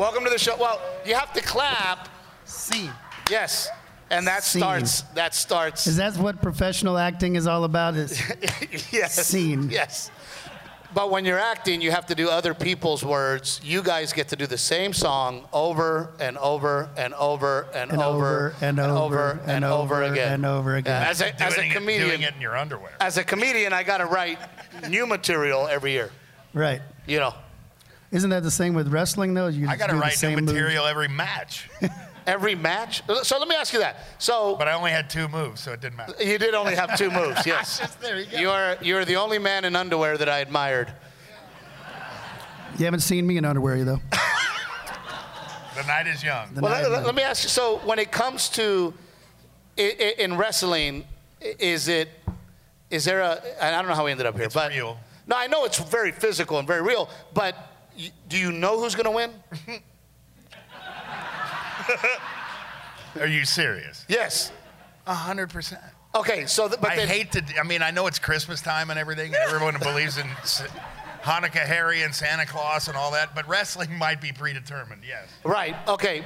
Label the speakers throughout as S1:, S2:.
S1: Welcome to the show. Well, you have to clap.
S2: Scene.
S1: Yes. And that
S2: Scene.
S1: starts. That starts.
S2: Is that what professional acting is all about? Is
S1: yes.
S2: Scene.
S1: Yes. But when you're acting, you have to do other people's words. You guys get to do the same song over and over and over and,
S2: And over and over
S1: and
S2: and
S1: over
S2: over
S1: again.
S2: and over again.
S1: As a, as a
S3: Doing it-
S1: comedian,
S3: doing it in your underwear.
S1: as a comedian, I got to write new material every year.
S2: right?
S1: You know,
S2: Isn't that the same with wrestling though? You
S3: I
S2: just
S3: got to
S2: do the
S3: write new
S2: same moves?
S3: material every match,
S1: every match. So let me ask you that. So
S3: but I only had two moves, so it didn't matter.
S1: you did only have two moves. Yes.
S3: there you go.
S1: You're you're the only man in underwear that I admired.
S2: You haven't seen me in underwear though.
S3: The night is young.
S2: The
S1: Well,
S2: night-
S1: let, let- let me ask you. So, when it comes to i- i- in wrestling, is it is there a? I don't know how we ended up here,
S3: It's
S1: but
S3: real.
S1: no, I know it's very physical and very real. But y- do you know who's going to win?
S3: Are you serious?
S1: Yes.
S3: A hundred percent.
S1: Okay. So, th- but
S3: I
S1: then,
S3: hate to. I mean, I know it's Christmas time and everything, and everyone believes in S- Hanukkah, Harry, and Santa Claus and all that. But wrestling might be predetermined. Yes.
S1: right. Okay.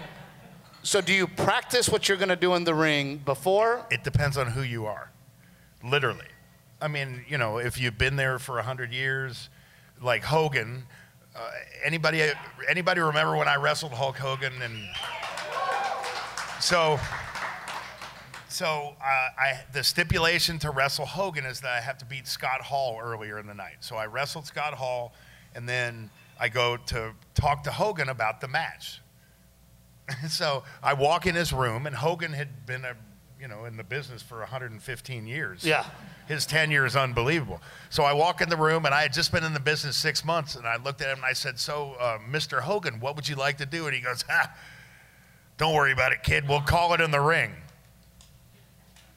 S1: So, do you practice what you're going to do in the ring before?
S3: It depends on who you are, literally. I mean, you know, if you've been there for a hundred years, like Hogan. Uh, anybody, anybody remember when I wrestled Hulk Hogan and so. So uh, I, the stipulation to wrestle Hogan is that I have to beat Scott Hall earlier in the night. So I wrestled Scott Hall, and then I go to talk to Hogan about the match. so I walk in his room, and Hogan had been a, you know, in the business for 115 years.
S1: Yeah.
S3: His tenure is unbelievable. So I walk in the room, and I had just been in the business six months, and I looked at him and I said, "So, uh, Mr. Hogan, what would you like to do?" And he goes, "Ha, don't worry about it, kid. We'll call it in the ring."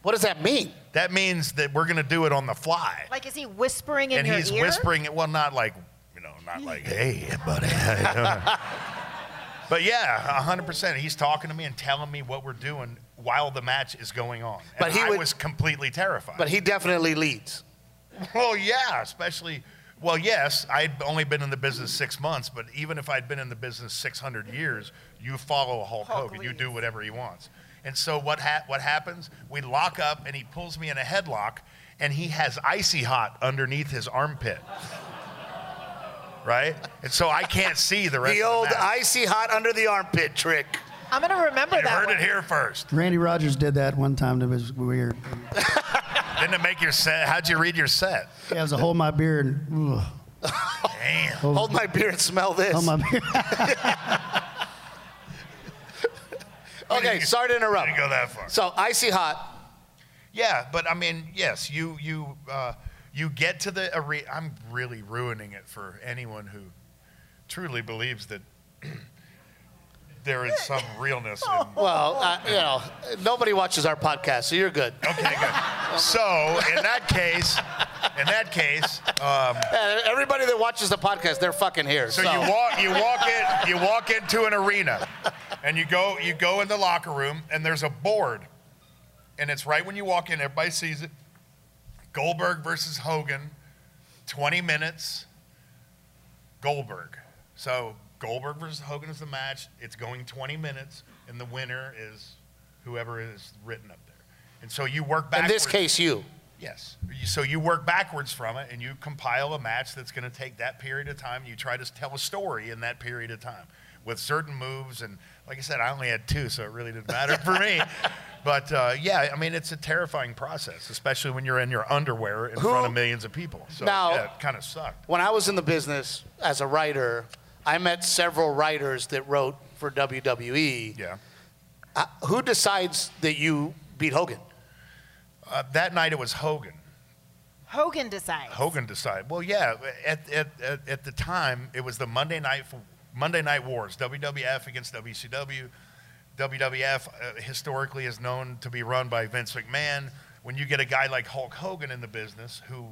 S1: What does that mean?
S3: That means that we're going to do it on the fly.
S4: Like, is he whispering in
S3: and
S4: your ear?
S3: And he's whispering it. Well, not like, you know, not like, hey, buddy. but yeah, 100%. He's talking to me and telling me what we're doing while the match is going on. And
S1: But he
S3: I
S1: would-
S3: was completely terrified.
S1: But he definitely leads.
S3: well, yeah, especially, well, yes, I'd only been in the business six months, but even if I'd been in the business 600 years, you follow Hulk,
S4: Hulk
S3: Hogan. You do whatever he wants. And so what, ha- what happens? We lock up, and he pulls me in a headlock, and he has icy hot underneath his armpit. Right? And so I can't see the rest
S1: The
S3: of
S1: old
S3: the match.
S1: icy hot under the armpit trick.
S4: I'm gonna remember
S3: You
S4: that
S3: heard
S4: one.
S3: it here first.
S2: Randy Rogers did that one time. That was weird.
S3: Didn't it make your set? How'd you read your set?
S2: Yeah, it was a hold my beer and ugh,
S3: Damn.
S1: Hold my beer and smell this.
S2: hold my beer.
S1: okay, sorry to interrupt.
S3: Didn't go that far.
S1: So icy hot.
S3: Yeah, but I mean, yes, you you uh, you get to the arena. I'm really ruining it for anyone who truly believes that there is some realness in.
S1: Well, uh, you know, nobody watches our podcast, so you're good.
S3: Okay, good. So in that case, in that case, um,
S1: Everybody that watches the podcast, they're fucking here.
S3: so you walk you walk in you walk into an arena, and you go you go in the locker room, and there's a board, and it's right when you walk in. Everybody sees it. Goldberg versus Hogan, 20 minutes. Goldberg. So Goldberg versus Hogan is the match. It's going 20 minutes, and the winner is whoever is written up there. And so you work backwards.
S1: In this case, you.
S3: Yes. So you work backwards from it and you compile a match that's going to take that period of time. And You try to tell a story in that period of time with certain moves. And like I said, I only had two, so it really didn't matter for me. But uh, yeah, I mean, it's a terrifying process, especially when you're in your underwear in
S1: Who-
S3: front of millions of people. So
S1: Now-
S3: yeah, it kind of sucked.
S1: When I was in the business as a writer, I met several writers that wrote for WWE.
S3: Yeah.
S1: Uh, who decides that you beat Hogan?
S3: Uh, that night it was Hogan.
S4: Hogan decides.
S3: Hogan decided. Well, yeah. At, at, at, at the time, it was the Monday night Monday Night Wars, WWF against WCW. WWF uh, historically is known to be run by Vince McMahon. When you get a guy like Hulk Hogan in the business, who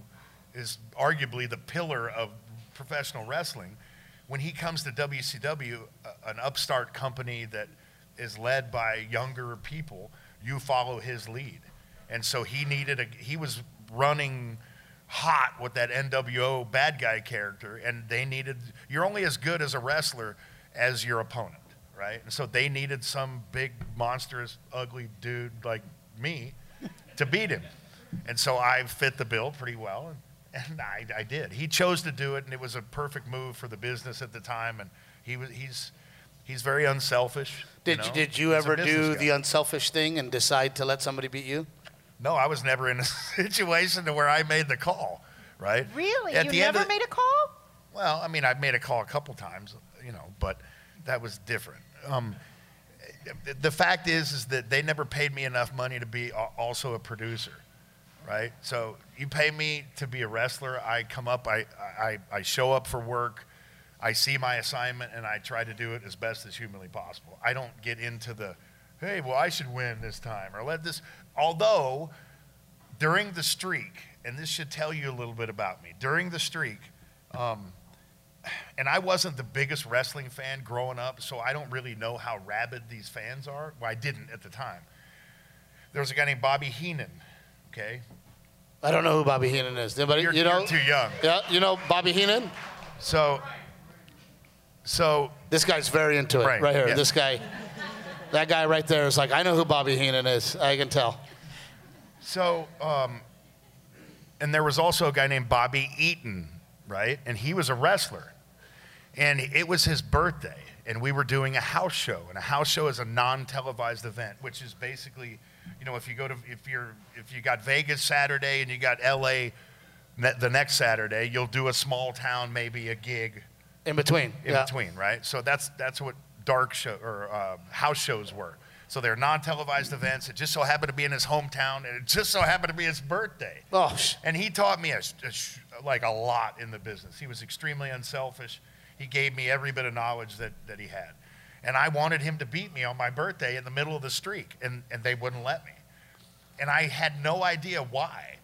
S3: is arguably the pillar of professional wrestling, when he comes to WCW, an upstart company that is led by younger people, you follow his lead. And so he needed a, he was running hot with that NWO bad guy character, and they needed, you're only as good as a wrestler as your opponent, right? And so they needed some big, monstrous, ugly dude like me to beat him. And so I fit the bill pretty well, and, and I, I did. He chose to do it, and it was a perfect move for the business at the time. And he was, he's, he's very unselfish.
S1: Did
S3: know?
S1: you, did you
S3: He's
S1: ever do
S3: guy.
S1: the unselfish thing and decide to let somebody beat you?
S3: No, I was never in a situation to where I made the call, right?
S4: Really?
S3: At
S4: you
S3: the
S4: never
S3: of-
S4: made a call?
S3: Well, I mean, I've made a call a couple times, you know, but that was different. Um, the fact is, is that they never paid me enough money to be also a producer, right? So you pay me to be a wrestler. I come up, I, I, I show up for work, I see my assignment, and I try to do it as best as humanly possible. I don't get into the, hey, well, I should win this time, or let this. Although during the streak, and this should tell you a little bit about me. During the streak, um, and I wasn't the biggest wrestling fan growing up, so I don't really know how rabid these fans are. Well, I didn't at the time. There was a guy named Bobby Heenan. Okay,
S1: I don't know who Bobby Heenan is. Anybody,
S3: you're,
S1: you know?
S3: you're too young.
S1: Yeah, you know Bobby Heenan?
S3: So, so
S1: This guy's very into it,
S3: Right,
S1: right, here.
S3: yeah.
S1: This guy, that guy right there is like, I know who Bobby Heenan is. I can tell.
S3: So, um, and there was also a guy named Bobby Eaton, right? And he was a wrestler. And it was his birthday, and we were doing a house show. And a house show is a non-televised event, which is basically, you know, if you go to, if you're, if you got Vegas Saturday and you got LA ne- the next Saturday, you'll do a small town, maybe a gig
S1: In between.
S3: in
S1: yeah.
S3: between, right? So that's that's what dark show or uh, house shows were. So they're non-televised events. It just so happened to be in his hometown, and it just so happened to be his birthday.
S1: Oh, sh-
S3: And he taught me a, a sh- like a lot in the business. He was extremely unselfish. He gave me every bit of knowledge that, that he had. And I wanted him to beat me on my birthday in the middle of the streak, and, and they wouldn't let me. And I had no idea why.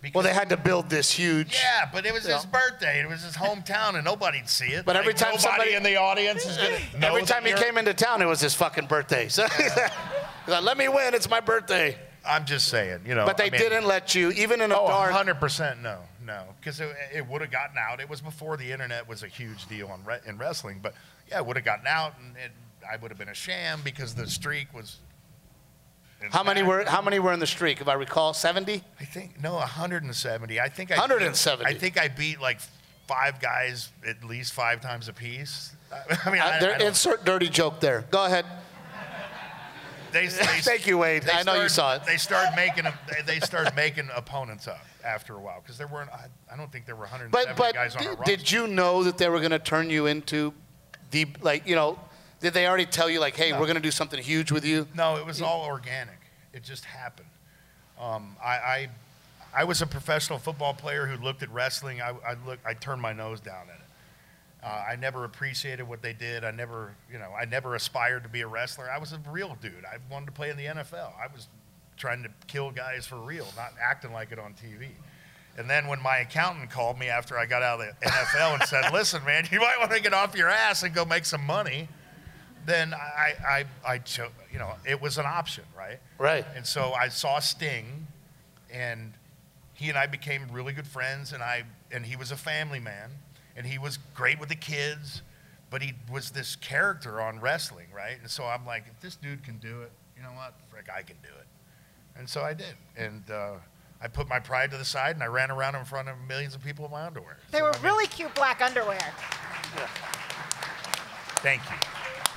S3: Because,
S1: well, they had to build this huge.
S3: yeah, but it was his birthday. It was his hometown, and nobody'd see it.
S1: But every
S3: Like,
S1: time somebody-
S3: in the audience is gonna
S1: Every time he
S3: you're-
S1: came into town, it was his fucking birthday. So he's like, let me win. It's my birthday.
S3: I'm just saying, you know.
S1: But they
S3: I mean,
S1: didn't let you, even in a
S3: Oh,
S1: dark.
S3: 100% no, no, because it, it would have gotten out. It was before the internet was a huge deal on re- in wrestling, but yeah, it would have gotten out, and it, I would have been a sham because the streak was.
S1: How many were How many were in the streak? If I recall, 70.
S3: I think no, 170. I think I
S1: 170.
S3: I think I beat like five guys at least five times apiece. I mean,
S1: Uh,
S3: I,
S1: there,
S3: I
S1: insert dirty joke there. Go ahead.
S3: they, they,
S1: Thank you, Wade. I know you saw it.
S3: They started making a, they, started making opponents up after a while because there weren't. I, I don't think there were 170
S1: But but
S3: guys on our roster.
S1: did you know that they were going to turn you into the like you know? Did they already tell you like, hey,
S3: No.
S1: we're going to do something huge with you?
S3: No, it was all organic. It just happened. Um, I, I, I was a professional football player who looked at wrestling. I, I look, I turned my nose down at it. Uh, I never appreciated what they did. I never, you know, I never aspired to be a wrestler. I was a real dude. I wanted to play in the NFL. I was trying to kill guys for real, not acting like it on TV. And then when my accountant called me after I got out of the NFL and said, "Listen, man, you might want to get off your ass and go make some money," then I, I, I chose, you know, it was an option, right?
S1: Right.
S3: And so I saw Sting, and he and I became really good friends. And I and he was a family man, and he was great with the kids, but he was this character on wrestling, right? And so I'm like, if this dude can do it, you know what? Frick, I can do it. And so I did, and uh, I put my pride to the side, and I ran around in front of millions of people in my underwear.
S4: They
S3: So,
S4: were
S3: I mean,
S4: really cute black underwear.
S3: Thank you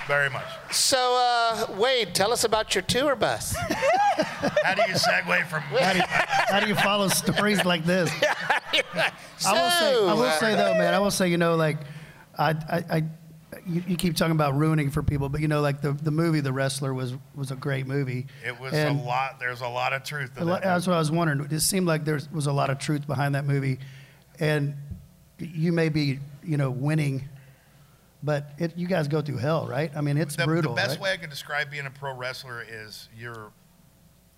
S3: very much.
S1: So uh, Wade, tell us about your tour bus.
S3: How do you segue from?
S2: How do you, how do you follow stories like this? I will say, I will say though, man, I will say, you know, like, I, I, I you, you keep talking about ruining for people, but you know, like the, the movie The Wrestler was was a great movie.
S3: It was
S2: And
S3: a lot. There's a lot of truth to
S2: a lot-
S3: that.
S2: That's what I was wondering. It seemed like there was a lot of truth behind that movie, and you may be, you know, winning, but it, you guys go through hell, right? I mean, it's
S3: the,
S2: brutal.
S3: The best
S2: right?
S3: way I can describe being a pro wrestler is you're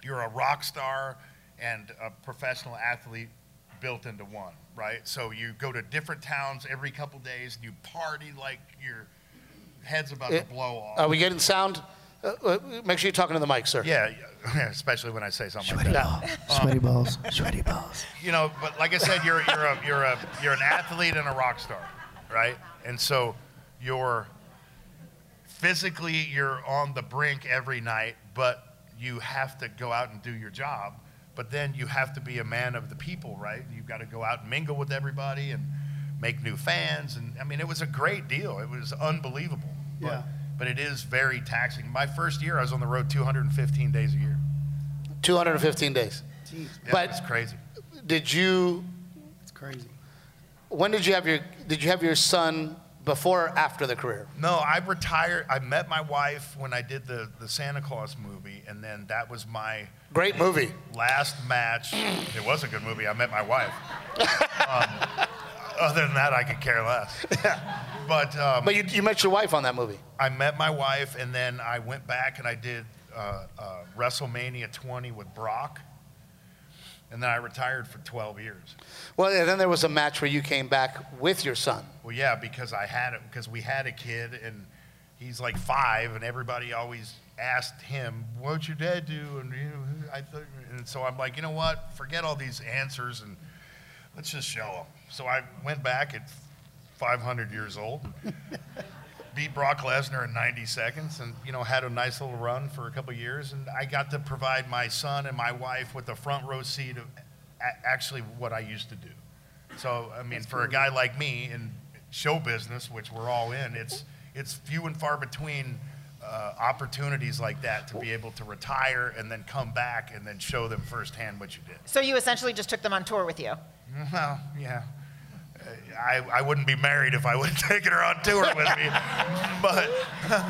S3: you're a rock star and a professional athlete built into one, right? So you go to different towns every couple days and you party like your head's about
S1: It-
S3: to blow off.
S1: Are we getting sound? Uh, uh, make sure you're talking to the mic, sir.
S3: yeah, yeah, especially when I say something like
S2: Sweaty
S3: that.
S2: balls, sweaty balls, sweaty balls.
S3: you know, but like I said, you're you're a you're a you're an athlete and a rock star, right? And so you're physically you're on the brink every night, but you have to go out and do your job. But then you have to be a man of the people, right? You've got to go out and mingle with everybody and make new fans. And I mean, it was a great deal. It was unbelievable. But,
S2: Yeah.
S3: but it is very taxing. My first year, I was on the road 215 days a year.
S1: 215 days.
S2: Jeez,
S3: Yeah,
S1: But-
S3: it's crazy.
S1: Did you?
S2: it's crazy.
S1: When did you have your? Did you have your son before or after the career?
S3: No, I retired. I met my wife when I did the, the Santa Claus movie, and then that was my
S1: Great movie.
S3: last match. It was a good movie. I met my wife. Um, other than that, I could care less. But, um,
S1: But you, you met your wife on that movie.
S3: I met my wife, and then I went back and I did uh, uh, WrestleMania 20 with Brock. And then I retired for 12 years.
S1: Well, and then there was a match where you came back with your son.
S3: Well, yeah, because I had it because we had a kid and he's like five, and everybody always asked him, "What'd your dad do?" And you know, I thought, and so I'm like, you know what? Forget all these answers and let's just show him. So I went back at 500 years old, beat Brock Lesnar in 90 seconds, and you know had a nice little run for a couple years, and I got to provide my son and my wife with a front row seat of a- actually what I used to do. So I mean, for a guy like me in show business, which we're all in, it's it's few and far between uh, opportunities like that to be able to retire and then come back and then show them firsthand what you did.
S4: So you essentially just took them on tour with you.
S3: Well, yeah. I, I wouldn't be married if I would have taken her on tour with me. But,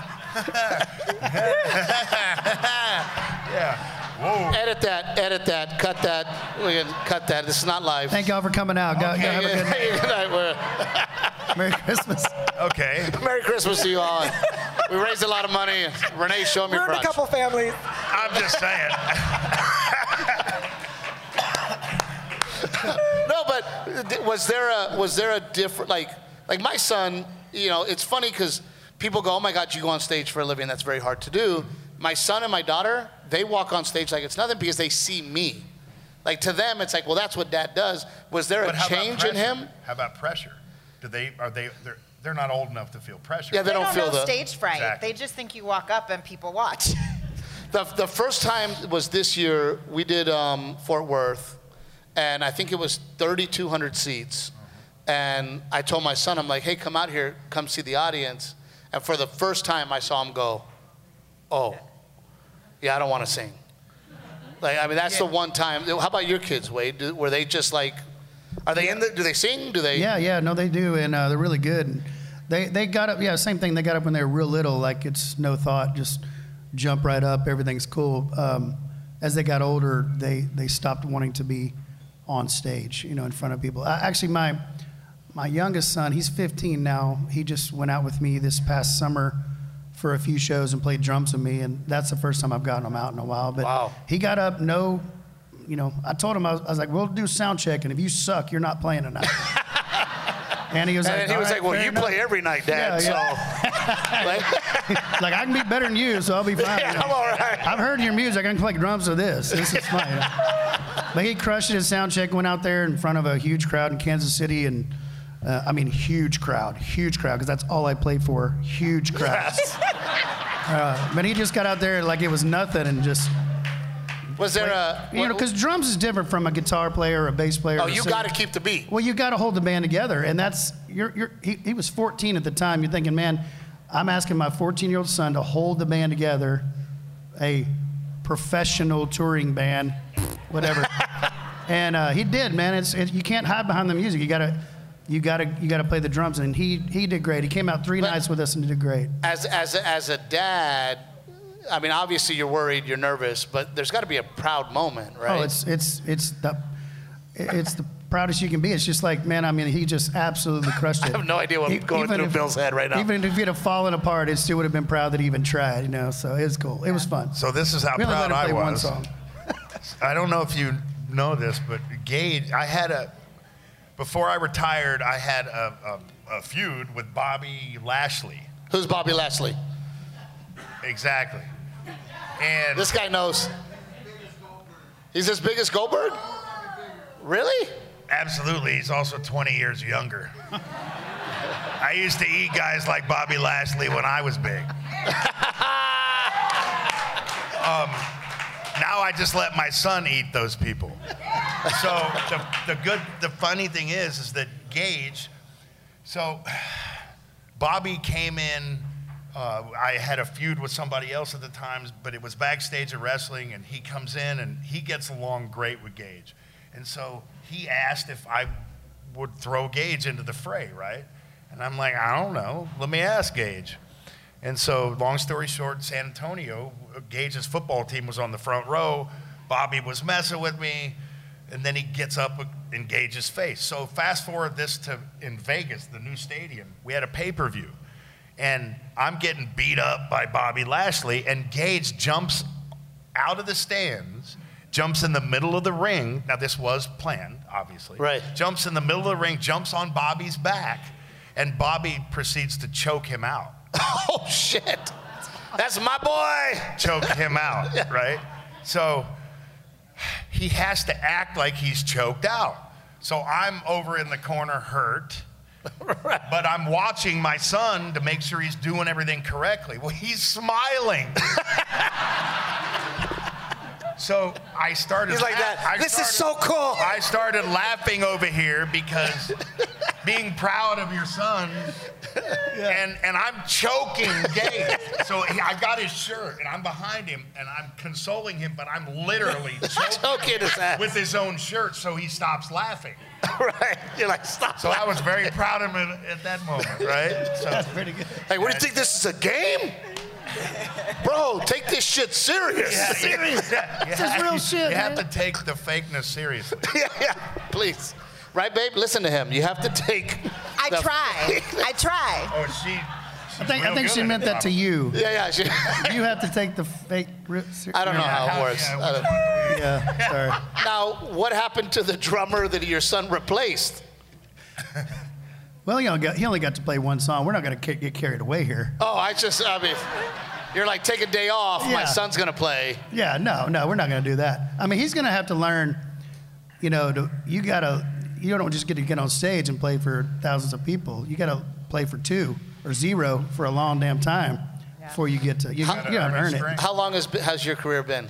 S3: yeah. Whoa.
S1: Edit that. Edit that. Cut that. We can cut that. This is not live.
S2: Thank y'all for coming out. Go, go have a good night.
S1: Good night. We're-
S2: Merry Christmas.
S3: Okay.
S1: Merry Christmas to you all. We raised a lot of money. Renee, show me your
S5: Ruined a couple families.
S3: I'm just saying.
S1: No, but th- was there a was there a different like like my son? You know, it's funny because people go, "Oh my God, you go on stage for a living. That's very hard to do." My son and my daughter, they walk on stage like it's nothing because they see me. Like to them, it's like, well, that's what Dad does. Was there
S3: But
S1: a change in him?
S3: How about pressure? Do they, are they, they're, they're not old enough to feel pressure.
S1: Yeah, they don't feel
S4: know
S1: the-
S4: stage fright.
S3: Exactly.
S4: They just think you walk up and people watch.
S1: The, the first time was this year. We did um, Fort Worth, and I think it was 3,200 seats. And I told my son, I'm like, hey, come out here, come see the audience. And for the first time, I saw him go, oh, yeah, I don't want to sing. Like, I mean, that's the one time. How about your kids, Wade? Do, were they just like, are they in the, do they sing? Do they?
S2: Yeah, yeah, no, they do, and uh, they're really good. They they got up, yeah, same thing. They got up when they were real little, like it's no thought, just jump right up, everything's cool. Um, as they got older, they they stopped wanting to be on stage, you know, in front of people. Uh, actually, my my youngest son, he's 15 now. He just went out with me this past summer for a few shows and played drums with me, and that's the first time I've gotten him out in a while. But
S1: Wow.
S2: he got up, no, you know, I told him I was, I was like, we'll do sound check, and if you suck, you're not playing tonight. And he was
S1: And
S2: like,
S1: he was
S2: right,
S1: like, well, you
S2: enough."
S1: play every night, Dad.
S2: Yeah,
S1: So, like,
S2: like I can be better than you, so I'll be fine.
S1: yeah,
S2: you know.
S1: I'm all right.
S2: I've heard your music. I can play drums with this. This is fine. But he crushed it at sound check. Went out there in front of a huge crowd in Kansas City, and uh, I mean, huge crowd, huge crowd, because that's all I play for. Huge crowds. uh, but he just got out there like it was nothing, and just
S1: Was there a?
S2: you know, because drums is different from a guitar player or a bass player.
S1: oh, you got to keep the beat.
S2: Well, you got to hold the band together, and that's you're, you're, he, he was 14 at the time. You're thinking, man, I'm asking my 14 year old son to hold the band together, a professional touring band, whatever. and uh, he did, man. It's it, you can't hide behind the music. You gotta. You gotta, you gotta play the drums, and he he did great. He came out three
S1: But-
S2: nights with us and did great.
S1: As as a, as a dad, I mean, obviously you're worried, you're nervous, but there's got to be a proud moment, right?
S2: Oh, it's it's it's the it's the proudest you can be. It's just like, man, I mean, he just absolutely crushed it.
S1: I have no idea what's going
S2: even
S1: through
S2: if-
S1: Bill's head right now.
S2: Even if he'd have fallen apart, it still would have been proud that he even tried, you know. So it was cool. It was fun.
S3: So this is how
S2: we only let
S3: proud
S2: him
S3: I
S2: play one
S3: was. I don't know if you know this, but Gage, I had a, before I retired, I had a, a, a feud with Bobby Lashley.
S1: Who's Bobby Lashley?
S3: Exactly. And
S1: This guy knows. He's as big as Goldberg? Really?
S3: absolutely, he's also 20 years younger. I used to eat guys like Bobby Lashley when I was big. um, now I just let my son eat those people. So the, the good, the funny thing is, is that Gage. So Bobby came in. Uh, I had a feud with somebody else at the time, but it was backstage at wrestling, and he comes in and he gets along great with Gage. And so he asked if I would throw Gage into the fray, right? And I'm like, I don't know. Let me ask Gage. And so, long story short, San Antonio, Gage's football team was on the front row. Bobby was messing with me. And then he gets up in Gage's face. So, fast forward this to in Vegas, the new stadium, we had a pay per view. And I'm getting beat up by Bobby Lashley, and Gage jumps out of the stands, jumps in the middle of the ring. Now, this was planned, obviously.
S1: Right.
S3: Jumps in the middle of the ring, jumps on Bobby's back, and Bobby proceeds to choke him out.
S1: Oh shit! That's my boy.
S3: choke him out, right? So he has to act like he's choked out. So I'm over in the corner hurt, but I'm watching my son to make sure he's doing everything correctly. Well, he's smiling. so I started.
S1: He's like that.
S3: I
S1: This is so cool.
S3: I started laughing over here because being proud of your son, and and I'm choking Gage. So he, I got his shirt and I'm behind him and I'm consoling him, but I'm literally choking
S1: Choking his ass.
S3: with his own shirt, so he stops laughing.
S1: right? You're like, stop.
S3: So I was very proud of him at, at that moment, right? So
S2: Pretty good.
S1: Hey, what do you think this is a game? Bro, take this shit serious.
S2: Serious.
S3: this
S2: is real shit,
S3: You have to take the fakeness seriously.
S1: yeah, yeah, please. Right, babe? Listen to him. You have to take.
S4: I
S1: the-
S4: try. I try.
S3: Oh, she.
S2: I think, I think she meant that to you.
S1: Yeah, yeah. She,
S2: You have to take the fake. ri-
S1: I don't know
S2: yeah.
S1: how it works.
S3: Yeah,
S1: I don't-
S2: Yeah, sorry.
S1: Now, what happened to the drummer that your son replaced?
S2: Well, he only, got, he only got to play one song. We're not going to get carried away here.
S1: Oh, I just, I mean, you're like, take a day off. My son's going to play.
S2: Yeah, no, no, we're not going to do that. I mean, he's going to have to learn, you know, to, you got to, you don't just get to get on stage and play for thousands of people. You got to play for two or zero for a long damn time before you get to, you,
S1: How-
S2: you got to earn it.
S3: Strength.
S1: How long has, has your career been?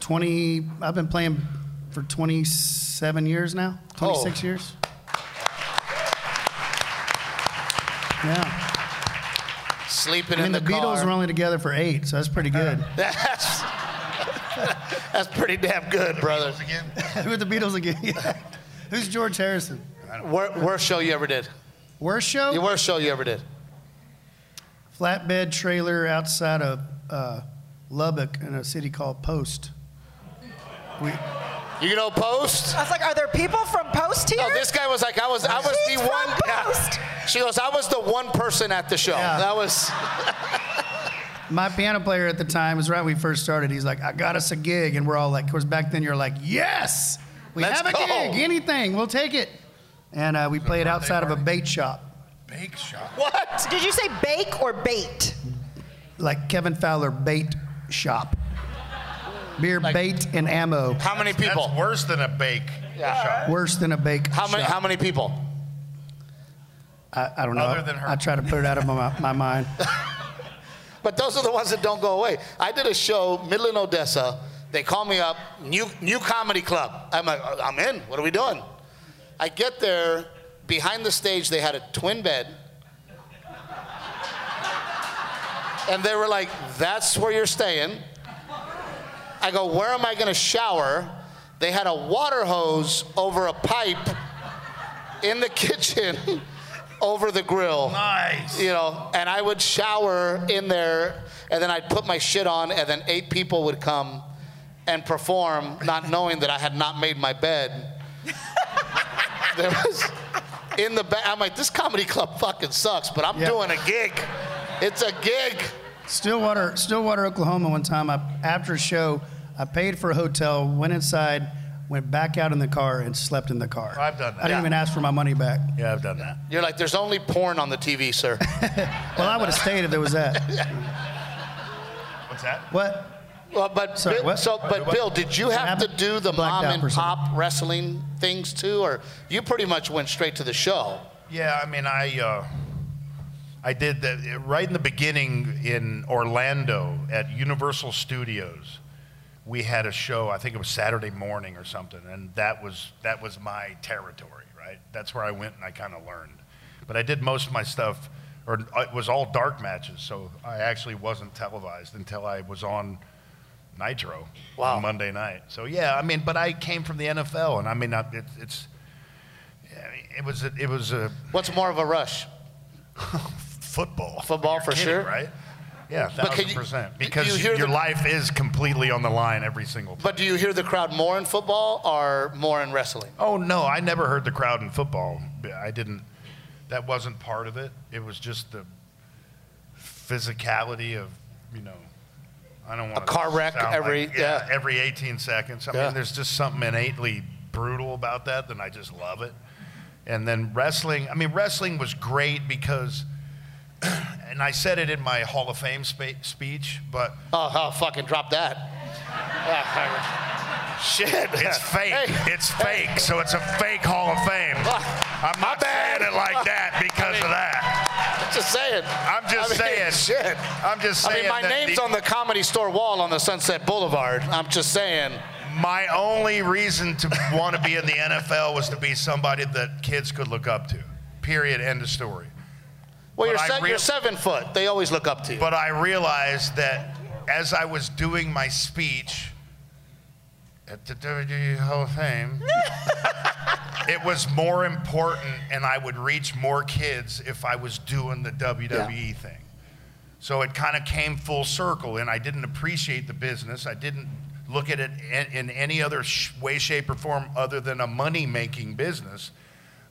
S2: 20, I've been playing for 27 years now, 26
S1: Oh.
S2: years. Yeah.
S1: Sleeping
S2: I mean,
S1: in
S2: the,
S1: the,
S2: Beatles
S1: car.
S2: were only together for eight, so that's pretty good.
S1: That's, that's pretty damn good, brother.
S3: Again.
S2: Who are the Beatles again? Yeah. Who's George Harrison?
S1: Wor- worst show you ever did?
S2: Worst show?
S1: The worst show you ever did?
S2: Flatbed trailer outside of uh, Lubbock in a city called Post. We,
S1: You know Post?
S4: I was like, are there people from Post here?
S1: No, this guy was like, I was, I was
S4: She's
S1: the one. yeah.
S4: Post.
S1: She goes, I was the one person at the show.
S2: Yeah.
S1: That was.
S2: my piano player at the time was right when we first started. He's like, I got us a gig. And we're all like, of course, back then you're like, yes, we
S1: Let's
S2: have a
S1: go.
S2: gig, anything, we'll take it. And uh, we played outside of a bait shop,
S3: Bake shop.
S1: What?
S4: Did you say bake or bait?
S2: like Kevin Fowler bait shop. Beer, bait, and ammo.
S1: How many people?
S3: That's worse than a bake shop.
S2: Worse than a bake
S1: How many?
S2: shop.
S1: How many people?
S2: I, I don't know.
S3: Other than her.
S2: I try to put it out of my, my mind.
S1: But those are the ones that don't go away. I did a show, Midland, Odessa. They call me up, new new comedy club. I'm like, I'm in. What are we doing? I get there. Behind the stage, they had a twin bed. And they were like, that's where you're staying. I go, where am I going to shower? They had a water hose over a pipe in the kitchen over the grill
S3: Nice.
S1: you know, and I would shower in there, and then I'd put my shit on, and then eight people would come and perform, not knowing that I had not made my bed. there was in the back. I'm like, this comedy club fucking sucks, but I'm
S2: Yeah.
S1: doing a gig. It's a gig.
S2: Stillwater, Stillwater, Oklahoma. One time, I, after a show, I paid for a hotel, went inside, went back out in the car, and slept in the car.
S3: I've done that.
S2: I didn't
S1: Yeah.
S2: even ask for my money back.
S3: Yeah, I've done that.
S1: You're like, there's only porn on the TV, sir.
S2: Well, I would have stayed if there was that.
S3: What's that?
S2: What?
S1: Well, but
S2: Sorry,
S1: Bill,
S2: what?
S1: so, but Bill, did you have to do the
S2: Blacked
S1: mom and pop wrestling things too, or you pretty much went straight to the show?
S3: Yeah, I mean, I uh, I did that right in the beginning in Orlando at Universal Studios. We had a show. I think it was Saturday morning or something, and that was that was my territory. Right, that's where I went and I kind of learned. But I did most of my stuff, or it was all dark matches, so I actually wasn't televised until I was on Nitro
S1: Wow.
S3: on Monday night. So yeah, I mean, but I came from the NFL, and I mean, I- it, it's it was a, it was a
S1: What's more of a rush?
S3: football.
S1: Football
S3: You're
S1: for
S3: kidding,
S1: sure?
S3: right? Yeah, thousand percent.
S1: do you
S3: Because your
S1: the-
S3: life is completely on the line every single time.
S1: But do you hear the crowd more in football or more in wrestling?
S3: Oh no, I never heard the crowd in football. I didn't. That wasn't part of it. It was just the physicality of you know. I don't want a
S1: car wreck every- yeah.
S3: every 18 seconds. I
S1: Yeah.
S3: mean, there's just something innately brutal about that, and I just love it. And then wrestling. I mean, wrestling was great because, and I said it in my Hall of Fame spa- speech, but
S1: Oh, oh fucking drop that. Ah, Shit.
S3: It's fake.
S1: Hey,
S3: it's fake. So it's a fake Hall of Fame. I'm not
S1: bad.
S3: saying it like that.
S1: Just saying.
S3: I'm just
S1: I mean,
S3: saying.
S1: Shit.
S3: I'm just saying.
S1: I mean, my name's
S3: the-
S1: on the comedy store wall on the Sunset Boulevard. I'm just saying.
S3: My only reason to want to be in the NFL was to be somebody that kids could look up to. Period. End of story.
S1: Well, you're, se- you're seven foot. They always look up to you.
S3: But I realized that as I was doing my speech at the WWE Hall of Fame, it was more important and I would reach more kids if I was doing the WWE thing. So it kind of came full circle, and I didn't appreciate the business. I didn't look at it in, in any other sh- way, shape, or form other than a money making business.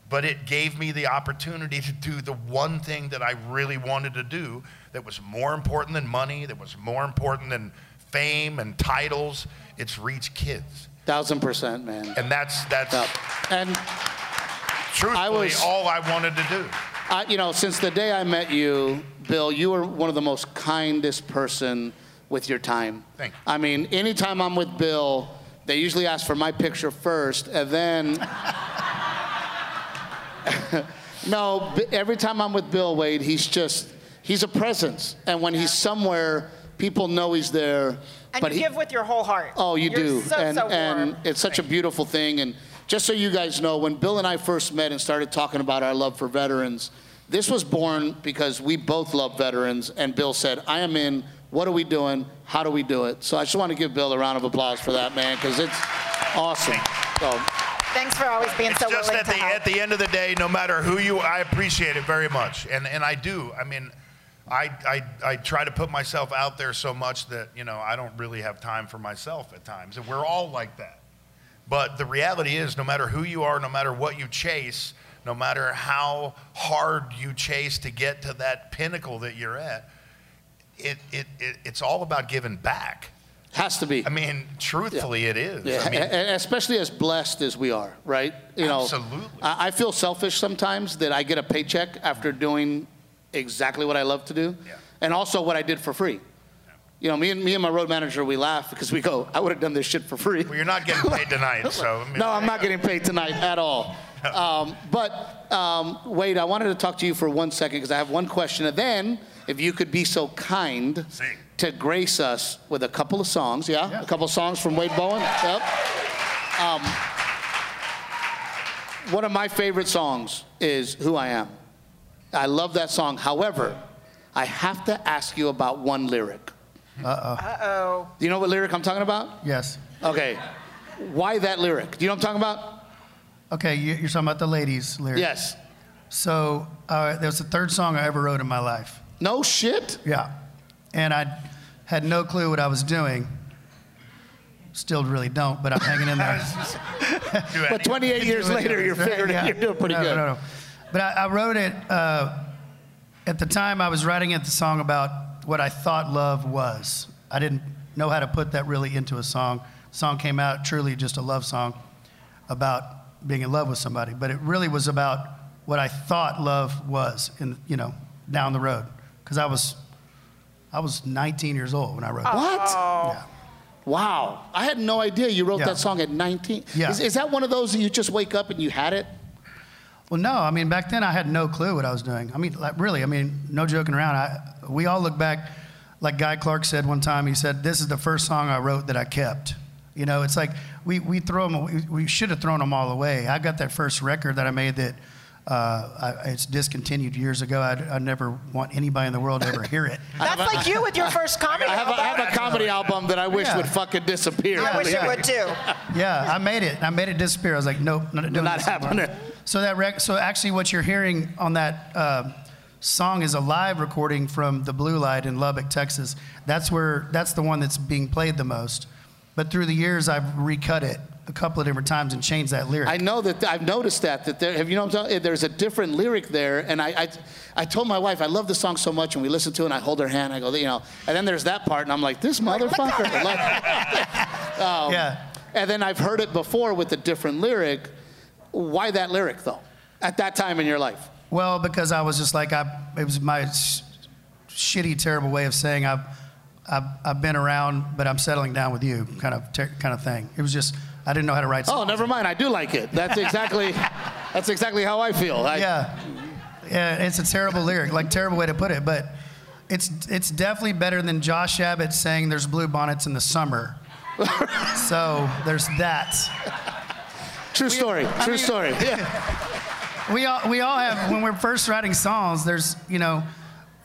S3: But it gave me the opportunity to do the one thing that I really wanted to do that was more important than money, that was more important than fame and titles. It's reach kids.
S1: Thousand percent, man.
S3: And that's, that's
S1: Yep. And
S3: truthfully
S1: was-
S3: all I wanted to do.
S1: I, you know, since the day I met you, Bill, you were one of the most kindest person with your time.
S3: Thank you.
S1: I mean, anytime I'm with Bill, they usually ask for my picture first, and then. no, every time I'm with Bill Wade, he's just he's a presence, and when he's somewhere, people know he's there.
S4: And
S1: but
S4: you
S1: he,
S4: give with your whole heart.
S1: Oh, you
S4: You're
S1: do.
S4: So,
S1: and,
S4: so warm.
S1: and it's such a beautiful thing. And just so you guys know, when Bill and I first met and started talking about our love for veterans, this was born because we both love veterans. And Bill said, I am in. What are we doing? How do we do it? So I just want to give Bill a round of applause for that, man, because it's awesome. So,
S4: Thanks for always being
S3: It's
S4: so
S3: just
S4: willing
S3: at
S4: to
S3: the,
S4: help.
S3: at the end of the day, no matter who you, I appreciate it very much, and and I do. I mean, I, I I try to put myself out there so much that you know I don't really have time for myself at times, and we're all like that. But the reality is, no matter who you are, no matter what you chase, no matter how hard you chase to get to that pinnacle that you're at, it, it, it it's all about giving back.
S1: has to be.
S3: I mean, truthfully, it is.
S1: Yeah,
S3: I mean,
S1: and- especially as blessed as we are, right? You know,
S3: Absolutely.
S1: I feel selfish sometimes that I get a paycheck after doing exactly what I love to do,
S3: Yeah.
S1: and also what I did for free. You know, me and me and my road manager, we laugh because we go, I would have done this shit for free.
S3: well, you're not getting paid tonight, so I mean,
S1: No, I'm not getting paid tonight at all. Um, but um, Wade, I wanted to talk to you for one second because I have one question, and then if you could be so kind
S3: Sing.
S1: to grace us with a couple of songs, yeah,
S2: Yeah.
S1: a couple of songs from Wade Bowen. Yep. Um, one of my favorite songs is "Who I Am." I love that song. However, I have to ask you about one lyric.
S4: Uh-oh. Uh oh.
S1: Do you know what lyric I'm talking about?
S2: Yes.
S1: Okay. Why that lyric? Do you know what I'm talking about?
S2: Okay, you- you're talking about the ladies lyric.
S1: Yes.
S2: So uh, that was the third song I ever wrote in my life.
S1: No shit.
S2: Yeah. And I had no clue what I was doing. Still really don't, but I'm hanging in there.
S1: But 28 years later, you're figuring
S2: Yeah.
S1: you're doing pretty
S2: No,
S1: good.
S2: No, no, But I, I wrote it uh, at the time. I was writing it the song about what I thought love was. I didn't know how to put that really into a song. The song came out truly just a love song about being in love with somebody, but it really was about what I thought love was, in you know, down the road. Because I was, I was 19 years old when I wrote it.
S1: What?
S2: Yeah.
S1: Wow. I had no idea you wrote
S2: Yeah.
S1: that song at 19.
S2: Yeah.
S1: Is, is that one of those that you just wake up and you had it?
S2: Well, no, I mean back then I had no clue what I was doing. I mean, like, really, I mean, no joking around. I, we all look back, like Guy Clark said one time. He said, "This is the first song I wrote that I kept." You know, it's like we we throw them. We, we should have thrown them all away. I got that first record that I made that. Uh, I, it's discontinued years ago. I'd, I never want anybody in the world to ever hear it.
S4: That's like you with your first comedy album.
S1: I have, a, I
S4: album.
S1: have a comedy album that I wish
S2: Yeah.
S1: would fucking disappear.
S4: I wish
S2: yeah.
S4: it would too.
S2: Yeah, I made it. I made it disappear. I was like, nope, not doing
S1: Not
S2: this anymore.
S1: happening.
S2: So that rec- so actually, what you're hearing on that uh, song is a live recording from the Blue Light in Lubbock, Texas. That's where that's the one that's being played the most. But through the years, I've recut it a couple of different times and changed that lyric.
S1: I know that I've noticed that that there have you know what I'm talking- there's a different lyric there and I, I I told my wife I love the song so much and we listen to it and I hold her hand I go you know and then there's that part and I'm like this motherfucker um,
S2: yeah.
S1: and then I've heard it before with a different lyric why that lyric though at that time in your life
S2: Well, because I was just like I, it was my sh- shitty, terrible way of saying I've, I've, I've been around, but I'm settling down with you, kind of, ter- kind of thing. It was just I didn't know how to write. Songs.
S1: Oh never mind I do like it that's exactly that's exactly how I feel I,
S2: Yeah, yeah, it's a terrible lyric, like terrible way to put it, but it's it's definitely better than Josh Abbott saying there's blue bonnets in the summer. so there's that.
S1: true story true
S2: mean-
S1: story yeah.
S2: We all we all have when we're first writing songs. There's you know,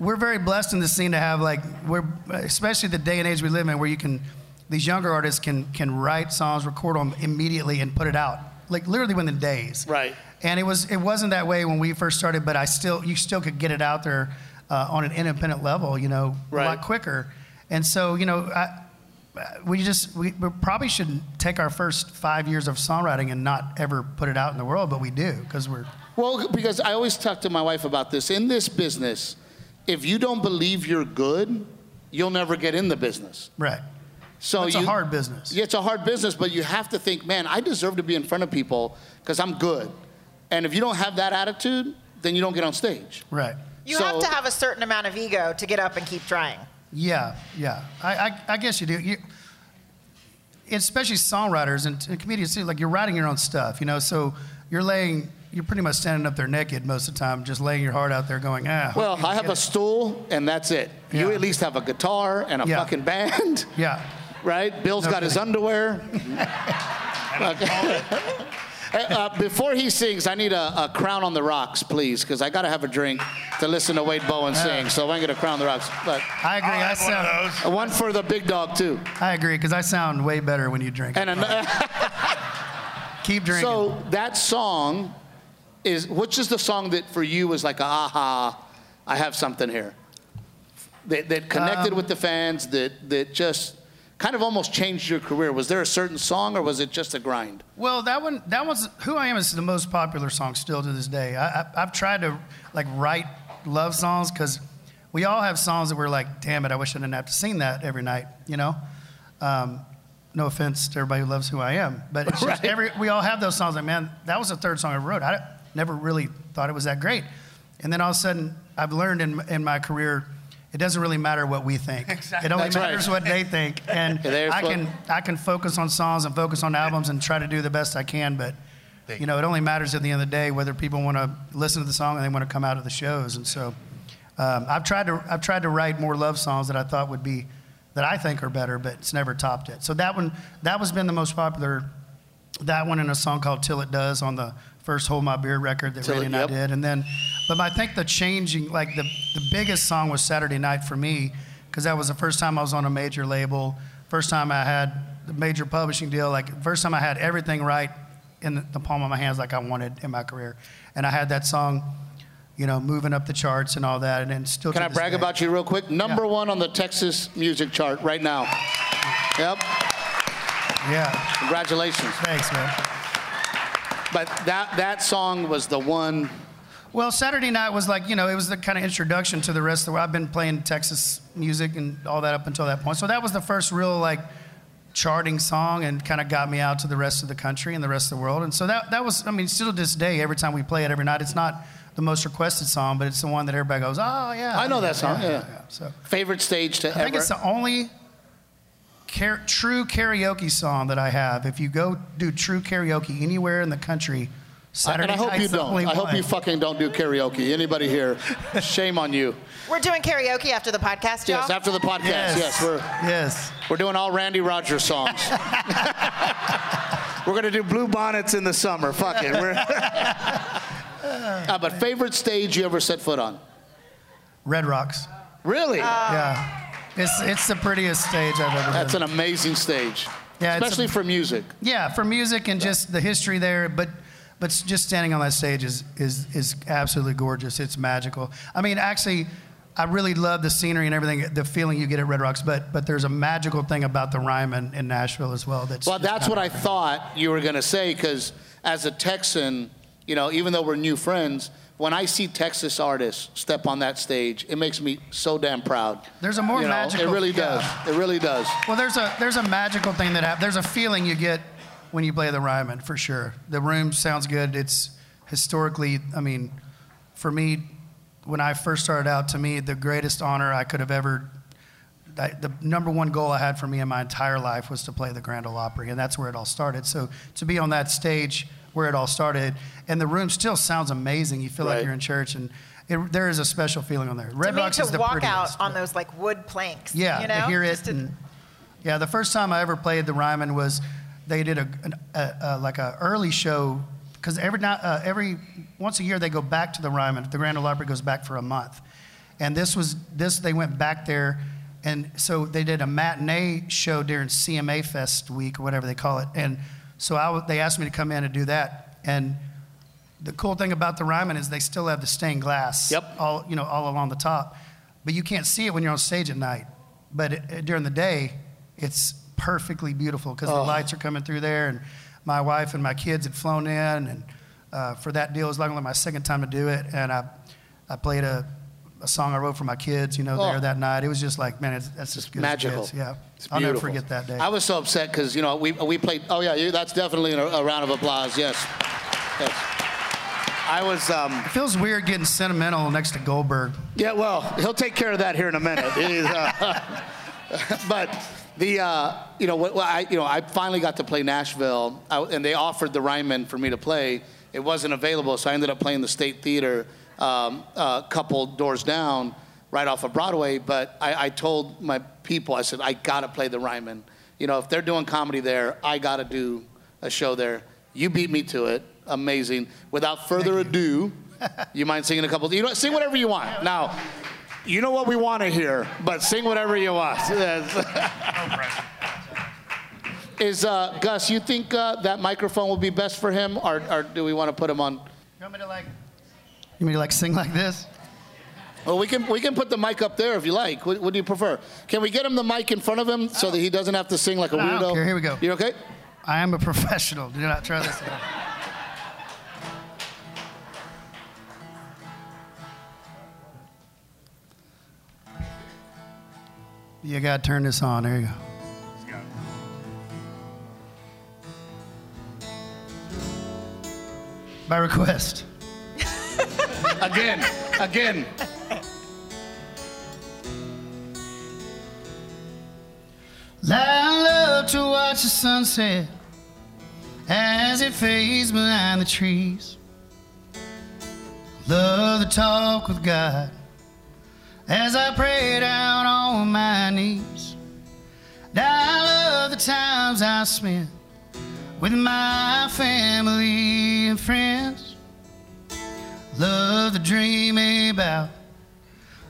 S2: we're very blessed in the scene to have like we're especially the day and age we live in where you can these younger artists can can write songs, record them immediately, and put it out like literally within days.
S1: Right.
S2: And it was it wasn't that way when we first started, but I still you still could get it out there uh, on an independent level, you know, a lot quicker. And so you know, I, we just we, we probably should take our first five years of songwriting and not ever put it out in the world, but we do because we're
S1: Well, because I always talk to my wife about this. In this business, if you don't believe you're good, you'll never get in the business.
S2: right.
S1: So
S2: It's
S1: you,
S2: a hard business.
S1: Yeah, it's a hard business, but you have to think, man, I deserve to be in front of people because I'm good. And if you don't have that attitude, then you don't get on stage.
S2: Right.
S4: You
S1: So-
S4: have to have a certain amount of ego to get up and keep trying.
S2: Yeah, yeah. I, I, I guess you do. You, especially songwriters and, and comedians too. Like you're writing your own stuff, you know. So you're laying, you're pretty much standing up there naked most of the time, just laying your heart out there, going, ah.
S1: Well, I have a
S2: it."
S1: stool, and that's it. You at least have a guitar and a
S2: Yeah.
S1: fucking band,
S2: Yeah.
S1: Right? Bill's
S2: No
S1: got his underwear. Uh, before he sings, I need a, a crown on the rocks, please, because I got to have a drink to listen to Wade Bowen sing. So I can going to crown the rocks, but
S2: I agree.
S3: I'll
S2: I
S3: have one of
S2: sound.
S3: those.
S1: one for the big dog too.
S2: I agree because I sound way better when you drink.
S1: And an,
S2: Keep drinking.
S1: so that song is which is the song that for you was like a aha, I have something here. That, that connected
S2: Um,
S1: with the fans, that that just kind of almost changed your career. Was there a certain song or was it just a grind?
S2: Well, that one, that one's "Who I Am" is the most popular song still to this day. I, I, I've tried to like write love songs because we all have songs that we're like, damn it, I wish I didn't have to sing that every night. You know, um, no offense to everybody who loves who I am, but it's just
S1: Right.
S2: every we all have those songs. Like, man, that was the third song I wrote. I never really thought it was that great, and then all of a sudden, I've learned in in my career. It doesn't really matter what we think.
S3: Exactly.
S2: It only
S1: That's right.
S2: matters what they think, and I
S1: what-
S2: can I can focus on songs and focus on albums and try to do the best I can, but
S3: Thank
S2: you know, it only matters at the end of the day whether people want to listen to the song and they want to come out of the shows. And so, um, I've tried to I've tried to write more love songs that I thought would be that I think are better, but it's never topped it. So that one that was been the most popular. That one and a song called "Till It Does" on the first "Hold My Beer" record that
S1: Till
S2: Randy and I did, and then, but I think the changing like the the biggest song was "Saturday Night" for me because that was the first time I was on a major label, first time I had the major publishing deal, like first time I had everything right in the, the palm of my hands like I wanted in my career, and I had that song, you know, moving up the charts and all that, and then still.
S1: Can I brag
S2: day.
S1: about you real quick? Number
S2: Yeah.
S1: one on the Texas music chart right now. Yep.
S2: Yeah,
S1: Congratulations.
S2: thanks, man.
S1: But that that song was the one.
S2: Well, Saturday night was like, you know, it was the kind of introduction to the rest of the world. I've been playing Texas music and all that up until that point. So that was the first real, like, charting song and kind of got me out to the rest of the country and the rest of the world. And so that, that was, I mean, still to this day, every time we play it every night, it's not the most requested song, but it's the one that everybody goes, oh, yeah.
S1: I know that song, yeah.
S2: So
S1: Favorite stage to ever
S2: I think it's the only car- true karaoke song that I have. If you go do true karaoke anywhere in the country, Saturday
S1: and I hope
S2: night's
S1: you
S2: the
S1: don't.
S2: only
S1: I hope you fucking don't do karaoke. Anybody here? Shame on you.
S4: We're doing karaoke after the podcast, y'all.
S1: Yes, after the podcast.
S2: Yes.
S1: Yes, we're
S2: Yes.
S1: we're doing all Randy Rogers songs. we're gonna do Blue Bonnets in the summer. Fuck it. We're uh, but favorite stage you ever set foot on?
S2: Red Rocks.
S1: Really?
S2: Yeah. It's it's the prettiest stage I've ever
S1: That's
S2: been.
S1: an amazing stage.
S2: Yeah, it's a-
S1: Especially for music.
S2: Yeah, for music and just the history there, but but just standing on that stage is is is absolutely gorgeous. It's magical. I mean, actually, I really love the scenery and everything, the feeling you get at Red Rocks. But but there's a magical thing about the Ryman in Nashville as well. That's
S1: Well, that's what I thought you were going to say because as a Texan, you know, even though we're new friends, when I see Texas artists step on that stage, it makes me so damn proud.
S2: There's a more
S1: You know,
S2: magical.
S1: It really
S2: yeah.
S1: does. It really does.
S2: Well, there's a there's a magical thing that happens. There's a feeling you get when you play the Ryman for sure. The room sounds good. It's historically, I mean, for me, when I first started out, to me, the greatest honor I could have ever. I, the number one goal I had for me in my entire life was to play the Grand Ole Opry, and that's where it all started. So to be on that stage where it all started, and the room still sounds amazing. You feel
S1: Right.
S2: like you're in church, and it, there is a special feeling on there. Red
S4: to me,
S2: Rocks
S4: to
S2: is the
S4: walk
S2: prettiest.
S4: out on those like wood planks.
S2: Yeah,
S4: you know?
S2: to hear it.
S4: To-
S2: and, yeah, the first time I ever played the Ryman was they did a, an- a, a like a early show because every night, uh, every once a year they go back to the Ryman. The Grand Ole Opry goes back for a month, and this was this they went back there, and so they did a matinee show during CMA Fest week or whatever they call it, and so I, they asked me to come in and do that, and the cool thing about the Ryman is they still have the stained glass
S1: Yep.
S2: all you know all along the top, but you can't see it when you're on stage at night. But it, during the day, it's perfectly beautiful because the lights are coming through there. And my wife and my kids had flown in, and uh, for that deal, it was like only my second time to do it. And I, I played a, a song I wrote for my kids, you know,
S1: Oh.
S2: there that night. It was just like, man, it's, that's just good.
S1: Magical.
S2: gets. Yeah,
S1: It's
S2: I'll never forget that day.
S1: I was so upset because you know we we played. Oh yeah, you, that's definitely a, a round of applause. Yes, yes. I was. Um,
S2: it feels weird getting sentimental next to Goldberg.
S1: yeah, well, he'll take care of that here in a minute. He's, uh, but the uh, you know what, what I you know I finally got to play Nashville, I, and they offered the Ryman for me to play. It wasn't available, so I ended up playing the State Theater um, a couple doors down, right off of Broadway. But I, I told my people, I said, I gotta play the Ryman. You know, if they're doing comedy there, I gotta do a show there. You beat me to it. Amazing. Without further ado, you mind singing a couple? You know, sing whatever you want. Now, you know what we want to hear, but sing whatever you want. Is uh, Gus? You think uh, that microphone will be best for him, or, or do we want to put him on?
S2: You want me to like? You mean to like sing like this?
S1: Well, we can we can put the mic up there if you like. What, what do you prefer? Can we get him the mic in front of him so that he doesn't have to sing like a weirdo?
S2: don't care. Here we go.
S1: You okay?
S2: I am a professional. Do not try this. Again. You gotta turn this on. There you go. By request.
S1: Again, again.
S2: I love to watch the sunset as it fades behind the trees. Love to talk with God as I pray down on my knees. I love the times I spent with my family and friends. Love to dream about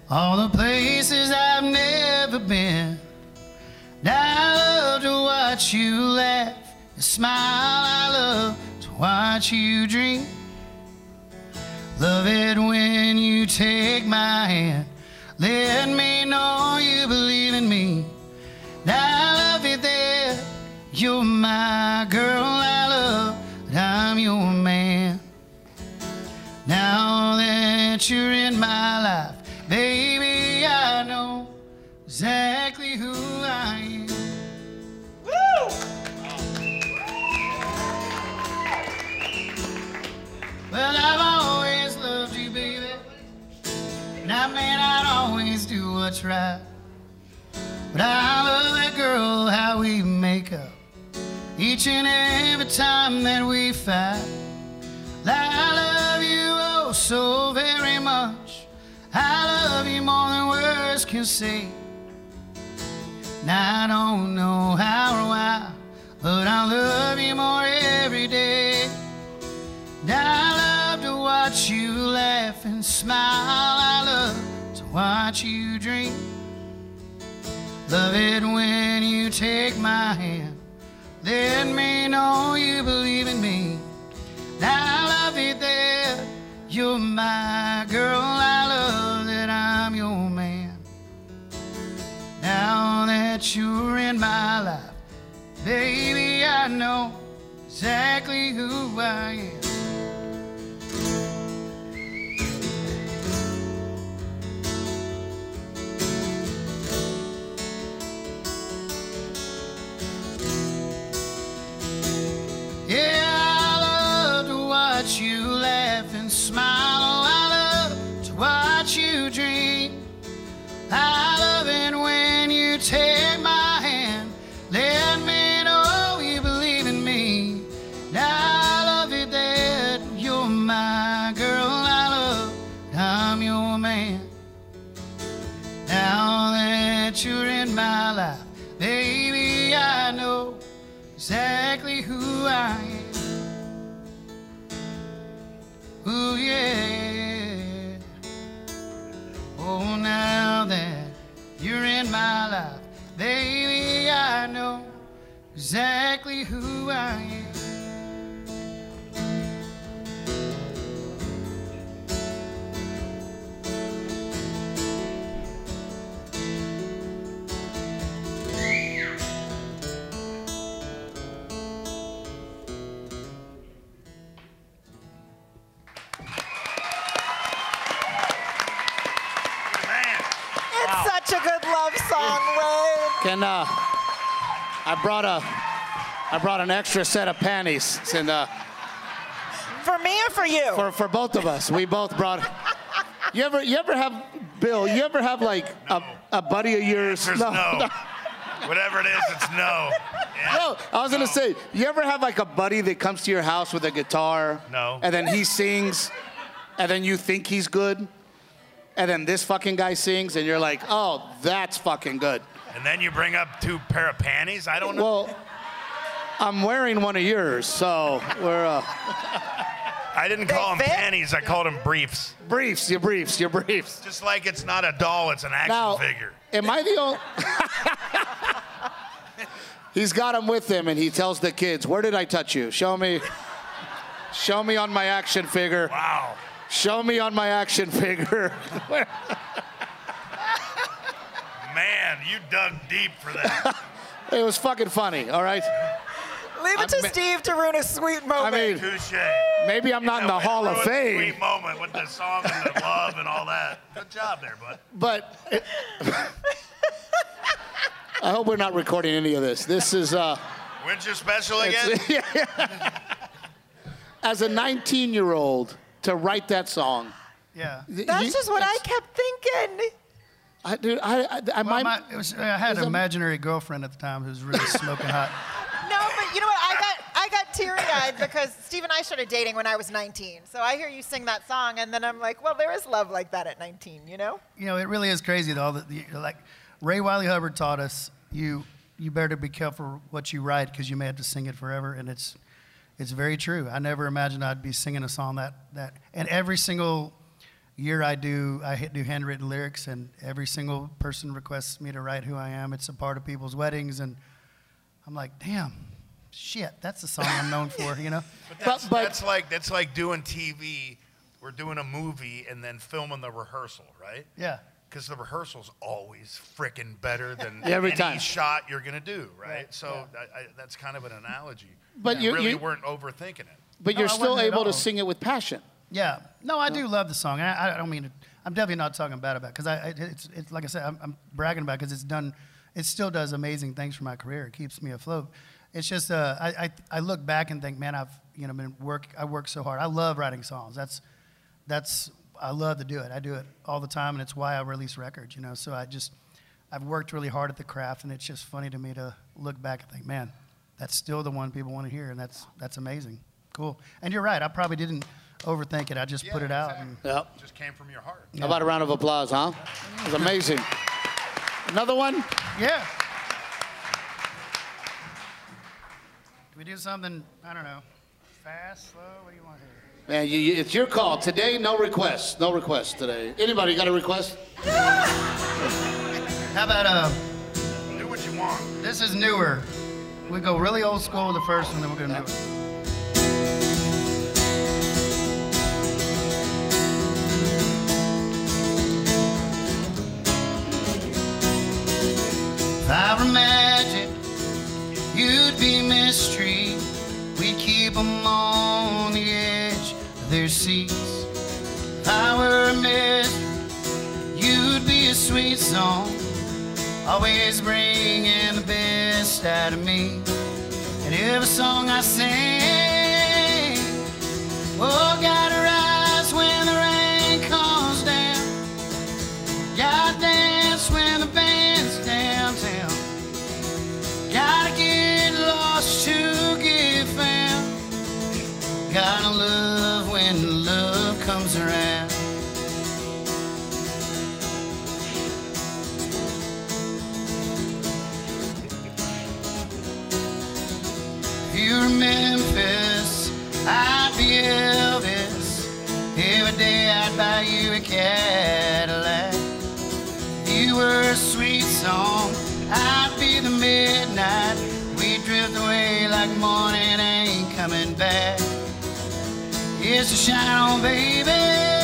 S2: all the places I've never been. And I love to watch you laugh and smile. I love to watch you dream. Love it when you take my hand. Let me know you believe in me. And I love it that you're my girl. You're in my life, baby, I know exactly who I am. Well, I've always loved you, baby. And I may not always do what's right. But I love that girl, how we make up each and every time that we fight. Like so very much. I love you more than words can say. Now I don't know how or why, but I love you more every day. I love to watch you laugh and smile. I love to watch you dream. Love it when you take my hand. Let me know you believe in me. I love it that you're my girl. I love that I'm your man. Now that you're in my life, baby, I know exactly who I am. Yeah, I love it when you take my hand. Let me know you believe in me. I love it that you're my girl. I love I'm your man. Now that you're in my life, baby, I know exactly who I am. Ooh, yeah. Oh, now that you're in my life, baby, I know exactly who I am.
S1: I brought a, I brought an extra set of panties. It's in, uh,
S4: For me or for you?
S1: for for both of us. We both brought. You ever you ever have Bill? You ever have like a, a buddy of yours?
S3: there's no. Whatever it is, it's no. Yeah.
S1: No, I was gonna say, you ever have like a buddy that comes to your house with a guitar?
S3: No.
S1: And then he sings, and then you think he's good, and then this fucking guy sings, and you're like, oh, that's fucking good.
S3: And then you bring up two pair of panties. I don't know.
S1: Well, I'm wearing one of yours, so we're uh,
S3: I didn't
S4: They
S3: call them
S4: fit?
S3: panties. I called them briefs.
S1: briefs, your briefs, your briefs.
S3: Just like it's not a doll, it's an action
S1: Now,
S3: figure.
S1: am I the only? He's got them with him, and he tells the kids, "Where did I touch you? Show me, show me on my action figure.
S3: Wow.
S1: Show me on my action figure."
S3: Man, you dug deep for that.
S1: it was fucking funny. All right.
S4: Leave it
S1: I
S4: to Steve to ruin a sweet moment.
S1: I
S4: moment.
S1: mean,
S3: Touche.
S1: maybe I'm not in the
S3: Way to
S1: Hall of
S3: ruin the
S1: Fame,
S3: Sweet moment with the song and the love and all that. Good job there, bud.
S1: but I hope we're not recording any of this. This is. Uh,
S3: When's your special again?
S1: as a 19 year old to write that song.
S2: Yeah.
S4: That's
S1: you-
S4: just what I
S1: it's-
S4: kept thinking.
S1: I, dude, I, I, I
S2: Well,
S1: might.
S2: my, it was, I had
S1: Is
S2: an
S1: a-
S2: imaginary girlfriend at the time who was really smoking hot.
S4: No, but you know what? I got I got teary eyed because Steve and I started dating when I was 19. So I hear you sing that song, and then I'm like, well, there is love like that at 19, you know?
S2: You know, it really is crazy though. That you, like Ray Wylie Hubbard taught us, you you better be careful what you write because you may have to sing it forever, and it's it's very true. I never imagined I'd be singing a song that that, and every single year I do I do handwritten lyrics, and every single person requests me to write who I am. It's a part of people's weddings, and I'm like, damn, shit, that's the song I'm known for, you know.
S3: That's,
S1: but-
S3: that's like that's like doing TV. We're doing a movie and then filming the rehearsal, right?
S2: Yeah.
S3: Because the rehearsal's always freaking better than
S1: Every
S3: any
S1: time.
S3: shot you're gonna do, right?
S2: Right,
S3: So I, I, that's kind of an analogy.
S1: But
S3: you
S1: you-
S3: really
S1: you-
S3: weren't overthinking it.
S1: but
S2: No,
S1: you're
S2: I
S1: still able to sing it with passion.
S2: Yeah. No, I do love the song. I, I don't mean to, I'm definitely not talking bad about it because I, it's, it's like I said, I'm, I'm bragging about because it's done, it still does amazing things for my career. It keeps me afloat. It's just, uh, I, I, I look back and think, man, I've, you know, been work, I work so hard. I love writing songs. That's, that's, I love to do it. I do it all the time and it's why I release records, you know. So I just, I've worked really hard at the craft and it's just funny to me to look back and think, man, that's still the one people want to hear and that's, that's amazing. Cool. And you're right. I probably didn't overthink it. I just put it
S3: Yeah,
S2: out. And,
S1: Yep.
S3: Just came from your heart.
S1: How about a round of applause, huh? It was amazing. Another one?
S2: yeah. Can we do something? I don't know. Fast, slow. What do you want here?
S1: Man, you, you- it's your call. Today, no requests. No requests today. Anybody got a request?
S2: How about uh?
S3: Do what you want.
S2: This is newer. We go really old school with the first one, then we're gonna do it. I magic, you'd be mystery. We'd keep 'em on the edge of their seats. If I were mystery, you'd be a sweet song always bringing the best out of me. And every song I sing, oh, gotta Gotta love when love comes around. If you were Memphis, I'd be Elvis. Every day I'd buy you a Cadillac. If you were a sweet song, I'd be the midnight. We'd drift away like morning ain't coming back. It's a shine on, baby.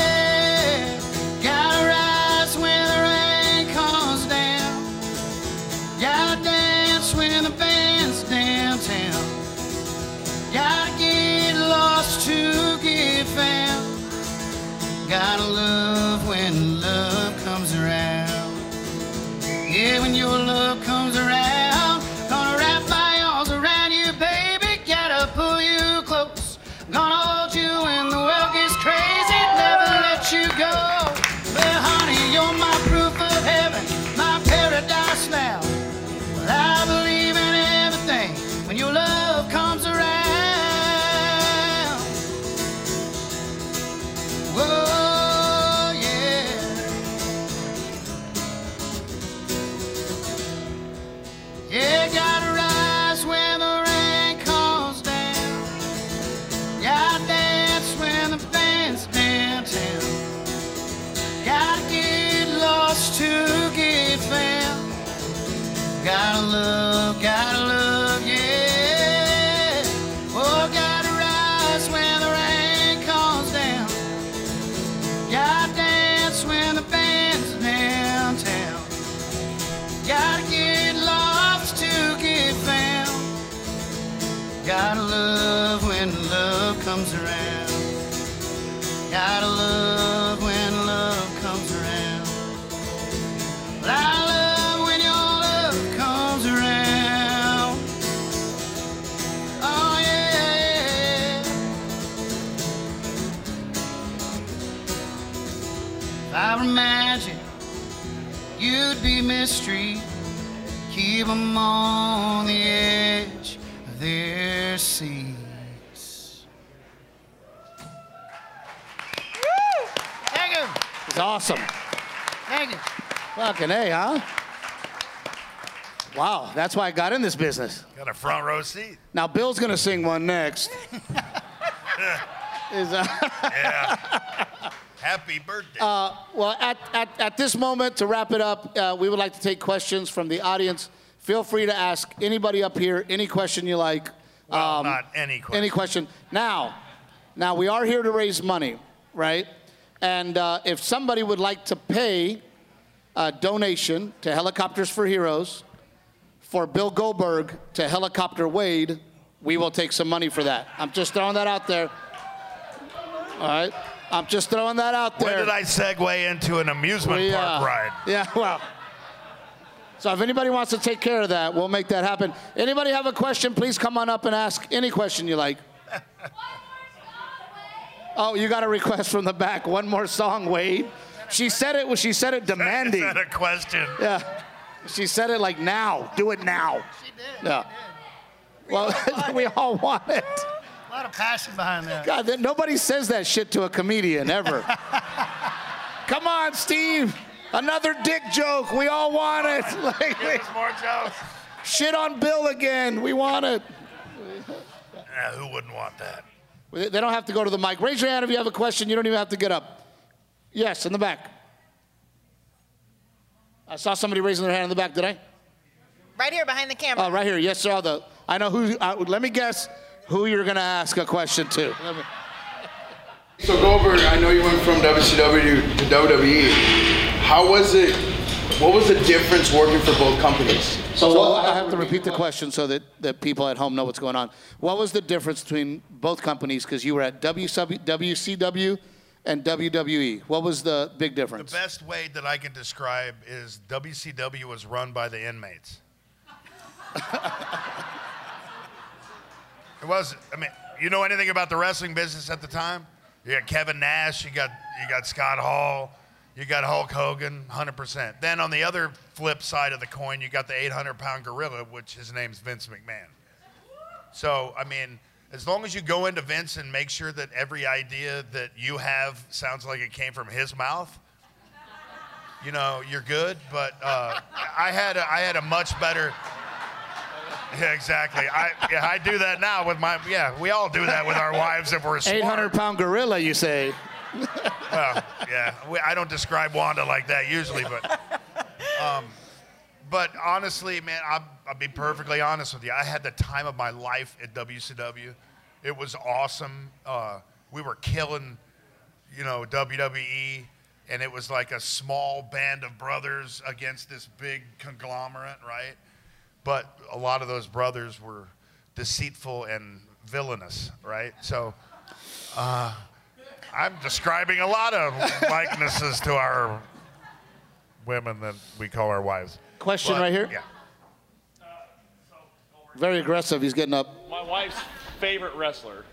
S2: Keep 'em on the edge of their seats. Thank you.
S1: It's awesome.
S2: Thank you.
S1: Fucking A, huh? Wow, that's why I got in this business.
S3: Got a front row seat.
S1: Now, Bill's gonna sing one next. Is, uh,
S3: Happy birthday.
S1: well, at, at, at this moment, to wrap it up, uh, we would like to take questions from the audience. Feel free to ask anybody up here any question you like.
S3: well,
S1: um,
S3: not any question.
S1: Any question. Now, now we are here to raise money, right? And uh, if somebody would like to pay a donation to Helicopters for Heroes for Bill Goldberg to Helicopter Wade, we will take some money for that. I'm just throwing that out there. All right? I'm just throwing that out there.
S3: When
S1: there.
S3: did I segue into an amusement
S1: We,
S3: park
S1: uh,
S3: ride?
S1: Yeah, well. So if anybody wants to take care of that, we'll make that happen. Anybody have a question, please come on up and ask any question you like. Oh, you got a request from the back. One more song, Wade. She said it. She said it demanding.
S3: that a question?
S1: Yeah. She said it like now. Do it now.
S2: She did.
S1: Yeah. Well, we all want it.
S2: A lot of passion behind that.
S1: God, nobody says that shit to a comedian ever. Come on, Steve. Another dick joke. We all want it. Like,
S3: Give us more jokes.
S1: shit on Bill again. We want it.
S3: Yeah, who wouldn't want that?
S1: They they don't have to go to the mic. Raise your hand if you have a question. You don't even have to get up. Yes, in the back. I saw somebody raising their hand in the back. Did I?
S4: Right here behind the camera.
S1: Oh, right here. Yes, sir. The, I know who. Uh, let me guess who you're going to ask a question to. Let me-
S5: So Goldberg, I know you went from WCW to WWE. How was it? What was the difference working for both companies?
S1: So what, I have to repeat the question so that, that people at home know what's going on. What was the difference between both companies? Because you were at WCW, WCW and WWE. What was the big difference?
S3: The best way that I can describe is WCW was run by the inmates. it was. I mean, you know anything about the wrestling business at the time? You got Kevin Nash. You got you got Scott Hall. You got Hulk Hogan, 100%. Then on the other flip side of the coin, you got the 800 pound gorilla, which his name's Vince McMahon. So, I mean, as long as you go into Vince and make sure that every idea that you have sounds like it came from his mouth, you know, you're good. But uh, I had a, I had a much better. Yeah, exactly. I yeah, I do that now with my yeah. We all do that with our wives if we're smart.
S1: 800 pound gorilla, you say?
S3: Well, yeah, we, I don't describe Wanda like that usually, but, um, but honestly, man, I'll, I'll be perfectly honest with you. I had the time of my life at WCW. It was awesome. Uh, we were killing, you know, WWE, and it was like a small band of brothers against this big conglomerate, right? But a lot of those brothers were deceitful and villainous, right? So. I'm describing a lot of likenesses to our women that we call our wives.
S1: Question
S3: But,
S1: right here.
S3: Yeah.
S1: Very aggressive. He's getting up.
S6: My wife's favorite wrestler.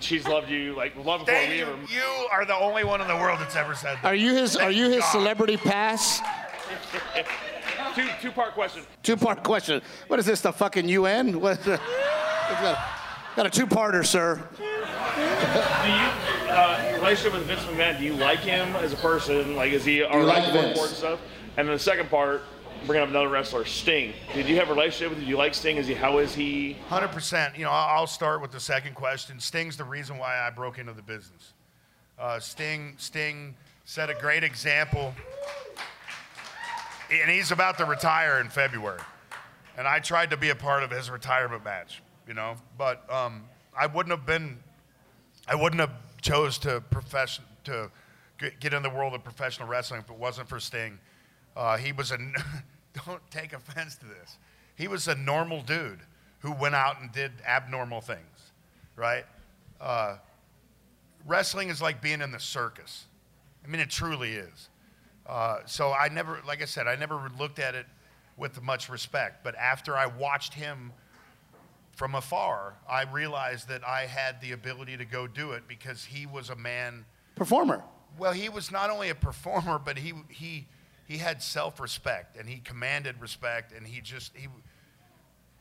S6: She's loved you like long before
S3: Thank
S6: we
S3: you.
S6: ever.
S3: You are the only one in the world that's ever said that.
S1: Are you his? Are you his
S3: God.
S1: celebrity pass?
S6: Two two part question.
S1: Two part question. What is this? The fucking UN? What? The, got, got a two parter, sir.
S6: Do you uh, your relationship with Vince McMahon? Do you like him as a person? Like, is he all
S1: like
S6: right
S1: Vince?
S6: important stuff? And then the second part, bringing up another wrestler, Sting. Did you have a relationship with? him? Do you like Sting? Is he? How is he?
S3: Hundred percent. You know, I'll I'll start with the second question. Sting's the reason why I broke into the business. Uh, Sting, Sting set a great example, and he's about to retire in February. And I tried to be a part of his retirement match, you know, but um, I wouldn't have been, I wouldn't have chose to profession to get in the world of professional wrestling if it wasn't for Sting. Uh, he was a, don't take offense to this. He was a normal dude who went out and did abnormal things, right? Uh, wrestling is like being in the circus. I mean, it truly is. Uh, so I never, like I said, I never looked at it with much respect. But after I watched him from afar, I realized that I had the ability to go do it because he was a man.
S1: Performer.
S3: Well, he was not only a performer, but he he he had self-respect and he commanded respect, and he just he.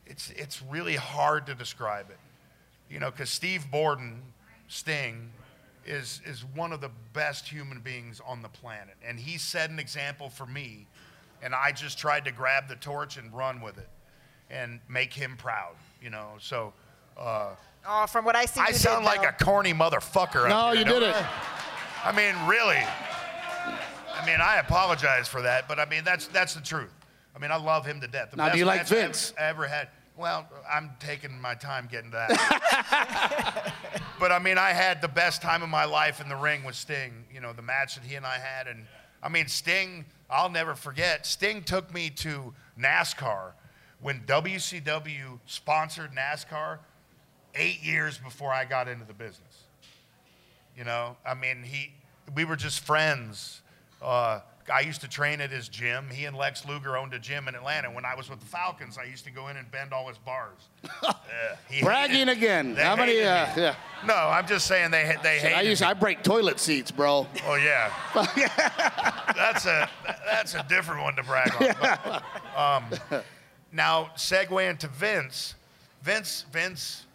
S3: It's it's really hard to describe it, you know, because Steve Borden, Sting, is is one of the best human beings on the planet, and he set an example for me, and I just tried to grab the torch and run with it, and make him proud, you know. So. Uh,
S4: Oh, from what I see,
S3: I
S4: you
S3: sound
S4: did,
S3: like
S4: though.
S3: a corny motherfucker.
S1: No,
S3: here,
S1: you didn't.
S3: I? I mean, really. I mean, I apologize for that, but I mean that's that's the truth. I mean, I love him to death. The
S1: Now, do you like
S3: match I ever-
S1: Vince?
S3: I ever had. Well, I'm taking my time getting to that. but I mean, I had the best time of my life in the ring with Sting. You know, the match that he and I had, and I mean, Sting. I'll never forget. Sting took me to NASCAR when WCW sponsored NASCAR eight years before I got into the business. You know, I mean, he, we were just friends. Uh, I used to train at his gym. He and Lex Luger owned a gym in Atlanta. When I was with the Falcons, I used to go in and bend all his bars. He
S1: Bragging again. How many? Uh, yeah.
S3: No, I'm just saying they they
S1: hate.
S3: I
S1: used.
S3: me.
S1: I break toilet seats, bro.
S3: Oh yeah. that's a that's a different one to brag on. But, um, now segue into Vince. Vince Vince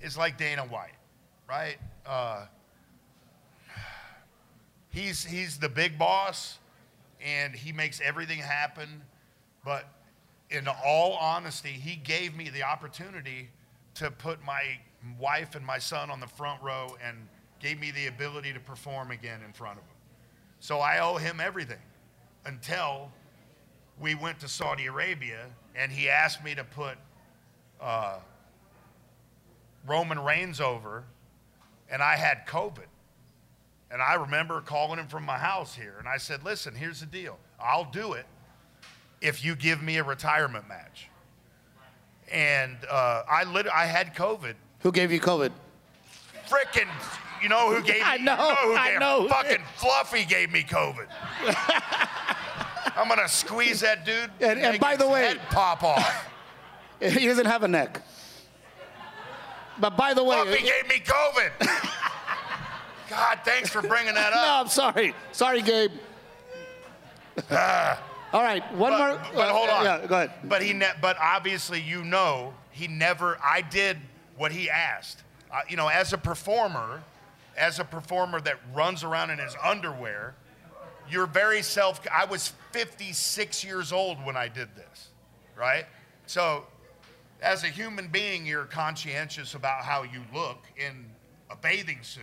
S3: is like Dana White. right? Uh, he's he's the big boss, and he makes everything happen. But in all honesty, he gave me the opportunity to put my wife and my son on the front row and gave me the ability to perform again in front of him. So I owe him everything until we went to Saudi Arabia and he asked me to put uh, Roman Reigns over, and I had COVID. And I remember calling him from my house here, and I said, Listen, here's the deal. I'll do it if you give me a retirement match. And uh, I, lit- I had COVID.
S1: Who gave you COVID?
S3: Frickin', you know who gave me
S1: I know,
S3: you who
S1: I
S3: gave-
S1: know.
S3: Fucking Fluffy gave me COVID. I'm gonna squeeze that dude.
S1: And- and by the way-
S3: head pop off.
S1: He doesn't have a neck. But by the way,
S3: Fluffy gave me COVID. God, thanks for bringing that up. no.
S1: I'm sorry. Sorry, Gage. All right, one
S3: But,
S1: more.
S3: but
S1: uh,
S3: hold on.
S1: Yeah, go ahead.
S3: But he, ne- but obviously, you know, he never. I did what he asked. Uh, you know, as a performer, as a performer that runs around in his underwear, you're very self. I was 56 years old when I did this, right? So, as a human being, you're conscientious about how you look in a bathing suit,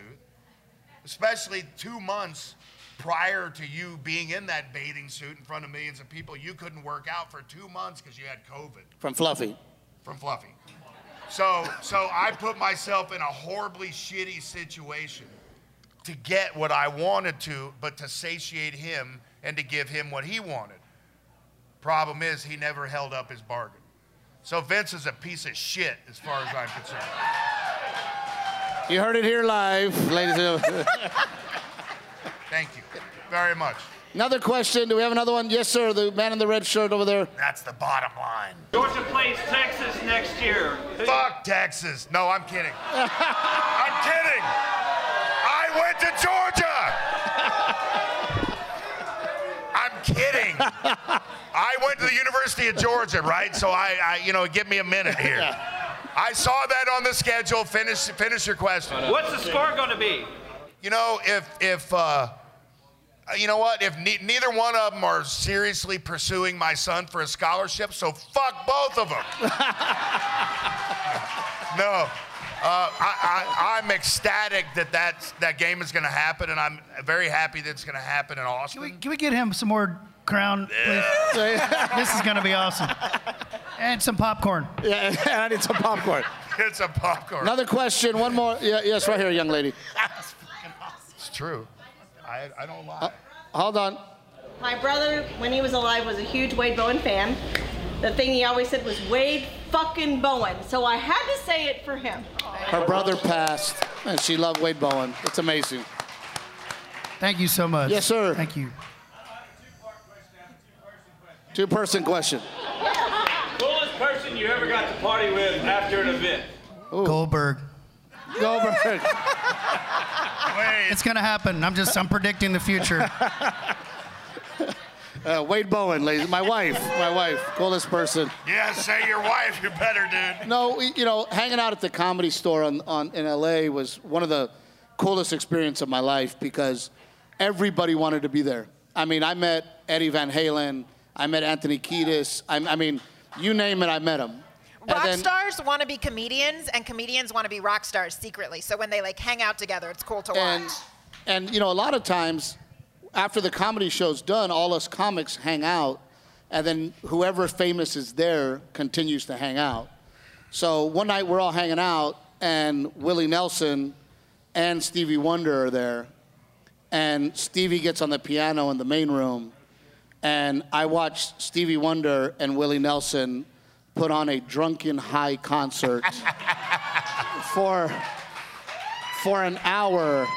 S3: especially two months prior to you being in that bathing suit in front of millions of people. You couldn't work out for two months because you had COVID
S1: From Fluffy.
S3: from Fluffy. So, so I put myself in a horribly shitty situation to get what I wanted to, but to satiate him and to give him what he wanted. Problem is, he never held up his bargain. So Vince is a piece of shit as far as I'm concerned.
S1: You heard it here live, ladies and gentlemen.
S3: Thank you very much.
S1: another question. Do we have another one? Yes, sir. The man in the red shirt over there.
S3: That's the bottom line.
S7: Georgia plays Texas next year.
S3: Fuck Texas. No, I'm kidding. I'm kidding. I went to Georgia. I'm kidding. I went to the University of Georgia, right? So I, I you know, give me a minute here. I saw that on the schedule. Finish, finish your question.
S7: What's the score going to be?
S3: You know, if if uh, you know what, if ne- neither one of them are seriously pursuing my son for a scholarship, so fuck both of them. no, uh, I, I, I'm ecstatic that that that game is going to happen, and I'm very happy that it's going to happen in
S2: Can
S3: Austin.
S2: we, can we get him some more crown, please? this is going to be awesome. And some popcorn.
S1: Yeah, I need some popcorn.
S3: It's a popcorn.
S1: Another question. One more. Yeah, yes, right here, young lady. That's fucking awesome.
S3: It's true. I, I don't lie.
S1: Hold on.
S8: My brother, when he was alive, was a huge Wade Bowen fan. The thing he always said was Wade fucking Bowen. So I had to say it for him.
S1: Her brother passed, and she loved Wade Bowen. It's amazing.
S2: Thank you so much.
S1: Yes, sir.
S2: Thank you.
S1: Two-person question.
S7: Coolest person you ever got to party with after an event?
S2: Goldberg.
S1: Goldberg.
S3: Wait,
S2: It's going to happen. I'm just, I'm predicting the future.
S1: Uh, Wade Bowen, ladies. My wife. My wife. Coolest person.
S3: yeah, say your wife. You better, dude.
S1: No, you know, hanging out at the comedy store on, on, in LA was one of the coolest experiences of my life because everybody wanted to be there. I mean, I met Eddie Van Halen, I met Anthony Kiedis. I, I mean, you name it, I met him. And
S4: Rock
S1: then-
S4: stars want to be comedians, and comedians want to be rock stars secretly. So when they like hang out together, it's cool to watch.
S1: and and you know a lot of times after the comedy show's done all us comics hang out and then whoever famous is there continues to hang out. So one night we're all hanging out and willie nelson and stevie wonder are there and stevie gets on the piano in the main room and i watch stevie wonder and willie nelson put on a drunken high concert for for an hour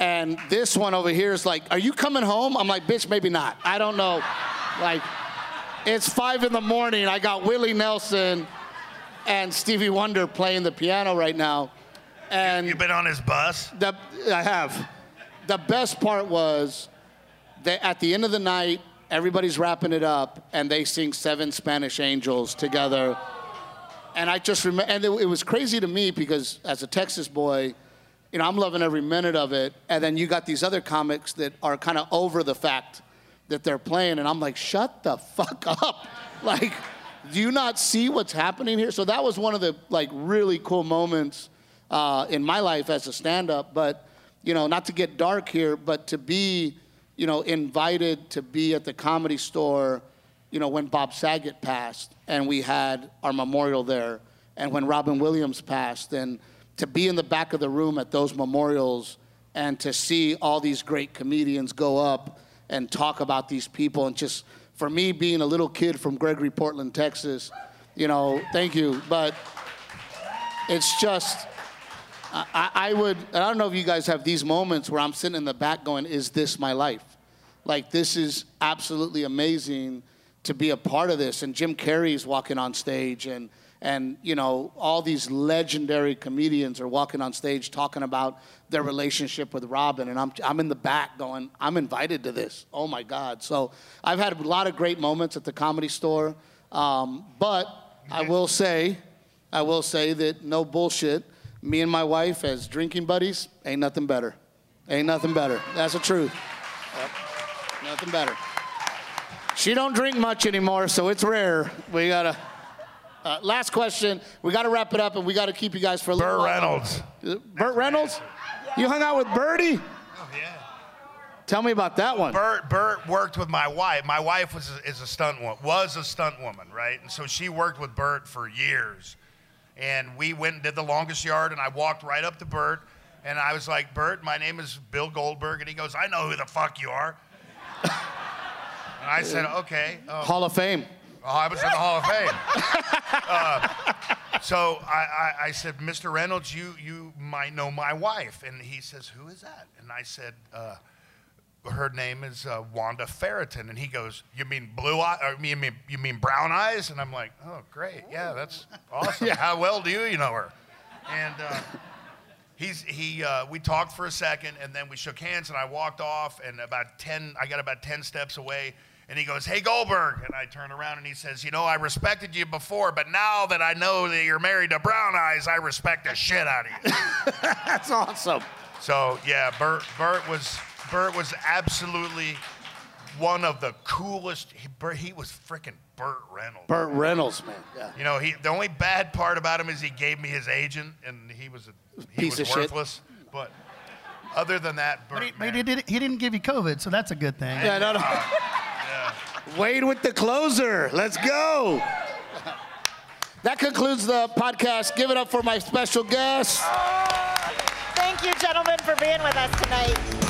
S1: and this one over here is like, Are you coming home? I'm like, Bitch, maybe not. I don't know. Like, it's five in the morning. I got Willie Nelson and Stevie Wonder playing the piano right now. And
S3: you've been on his bus?
S1: the, I have. The best part was that at the end of the night, everybody's wrapping it up and they sing Seven Spanish Angels together. and I just remember, and it, it was crazy to me because as a Texas boy, you know, I'm loving every minute of it. And then you got these other comics that are kind of over the fact that they're playing, and I'm like, shut the fuck up. Like, do you not see what's happening here? So that was one of the like really cool moments uh, in my life as a stand-up. But you know, not to get dark here, but to be, you know, invited to be at the comedy store, you know, when Bob Saget passed, and we had our memorial there, and when Robin Williams passed, and to be in the back of the room at those memorials, and to see all these great comedians go up and talk about these people, and just for me being a little kid from Gregory, Portland, Texas, you know, thank you, but it's just. I, I would, I don't know if you guys have these moments where I'm sitting in the back going, is this my life? Like, this is absolutely amazing to be a part of this. And Jim Carrey's walking on stage, and, and you know, all these legendary comedians are walking on stage talking about their relationship with Robin. And I'm, I'm in the back going, I'm invited to this. Oh my God. So I've had a lot of great moments at the comedy store. Um, but I will say, I will say that no bullshit me and my wife as drinking buddies ain't nothing better. Ain't nothing better. That's the truth. Yep. Nothing better. She don't drink much anymore, so it's rare. We gotta. Uh, last question. We gotta wrap it up, and we gotta keep you guys for a little.
S3: Burt. Reynolds.
S1: Uh, Burt Reynolds. You hung out with Birdie.
S3: Oh yeah.
S1: Tell me about that one.
S3: Burt Burt worked with my wife. My wife was a, is a stunt woman, was a stunt woman, right? And so she worked with Burt for years. And we went and did the longest yard, and I walked right up to Burt, and I was like, Burt, my name is Bill Goldberg, and he goes, I know who the fuck you are. and I said, okay. um,
S1: Hall of Fame.
S3: Oh, I was in the Hall of Fame. uh, so I, I, I said, Mr. Reynolds, you, you might know my wife. And he says, Who is that? And I said, uh, Her name is uh, Wanda Ferraton. And he goes, You mean blue eyes? Or you mean, you mean brown eyes? And I'm like, Oh, great. Yeah, that's awesome. yeah. How well do you, you know her? And uh, he's, he, uh, we talked for a second and then we shook hands and I walked off. And about 10, I got about 10 steps away. And he goes, Hey, Goldberg. And I turn around and he says, You know, I respected you before, but now that I know that you're married to Brown Eyes, I respect the shit out of you.
S1: That's awesome.
S3: so, yeah, Burt, Burt, was, Burt was absolutely one of the coolest. He, Burt, he was freaking Burt Reynolds.
S1: Burt Reynolds, man. Yeah.
S3: You know, he, the only bad part about him is he gave me his agent, and he was, a, he
S1: Piece
S3: was
S1: of shit.
S3: worthless. But other than that, Burt,
S2: But he, but he, did, he didn't give you COVID, so that's a good thing.
S1: Yeah, no, no. Uh, Wade with the closer. Let's go. That concludes the podcast. Give it up for my special guest.
S4: Thank you, gentlemen, for being with us tonight.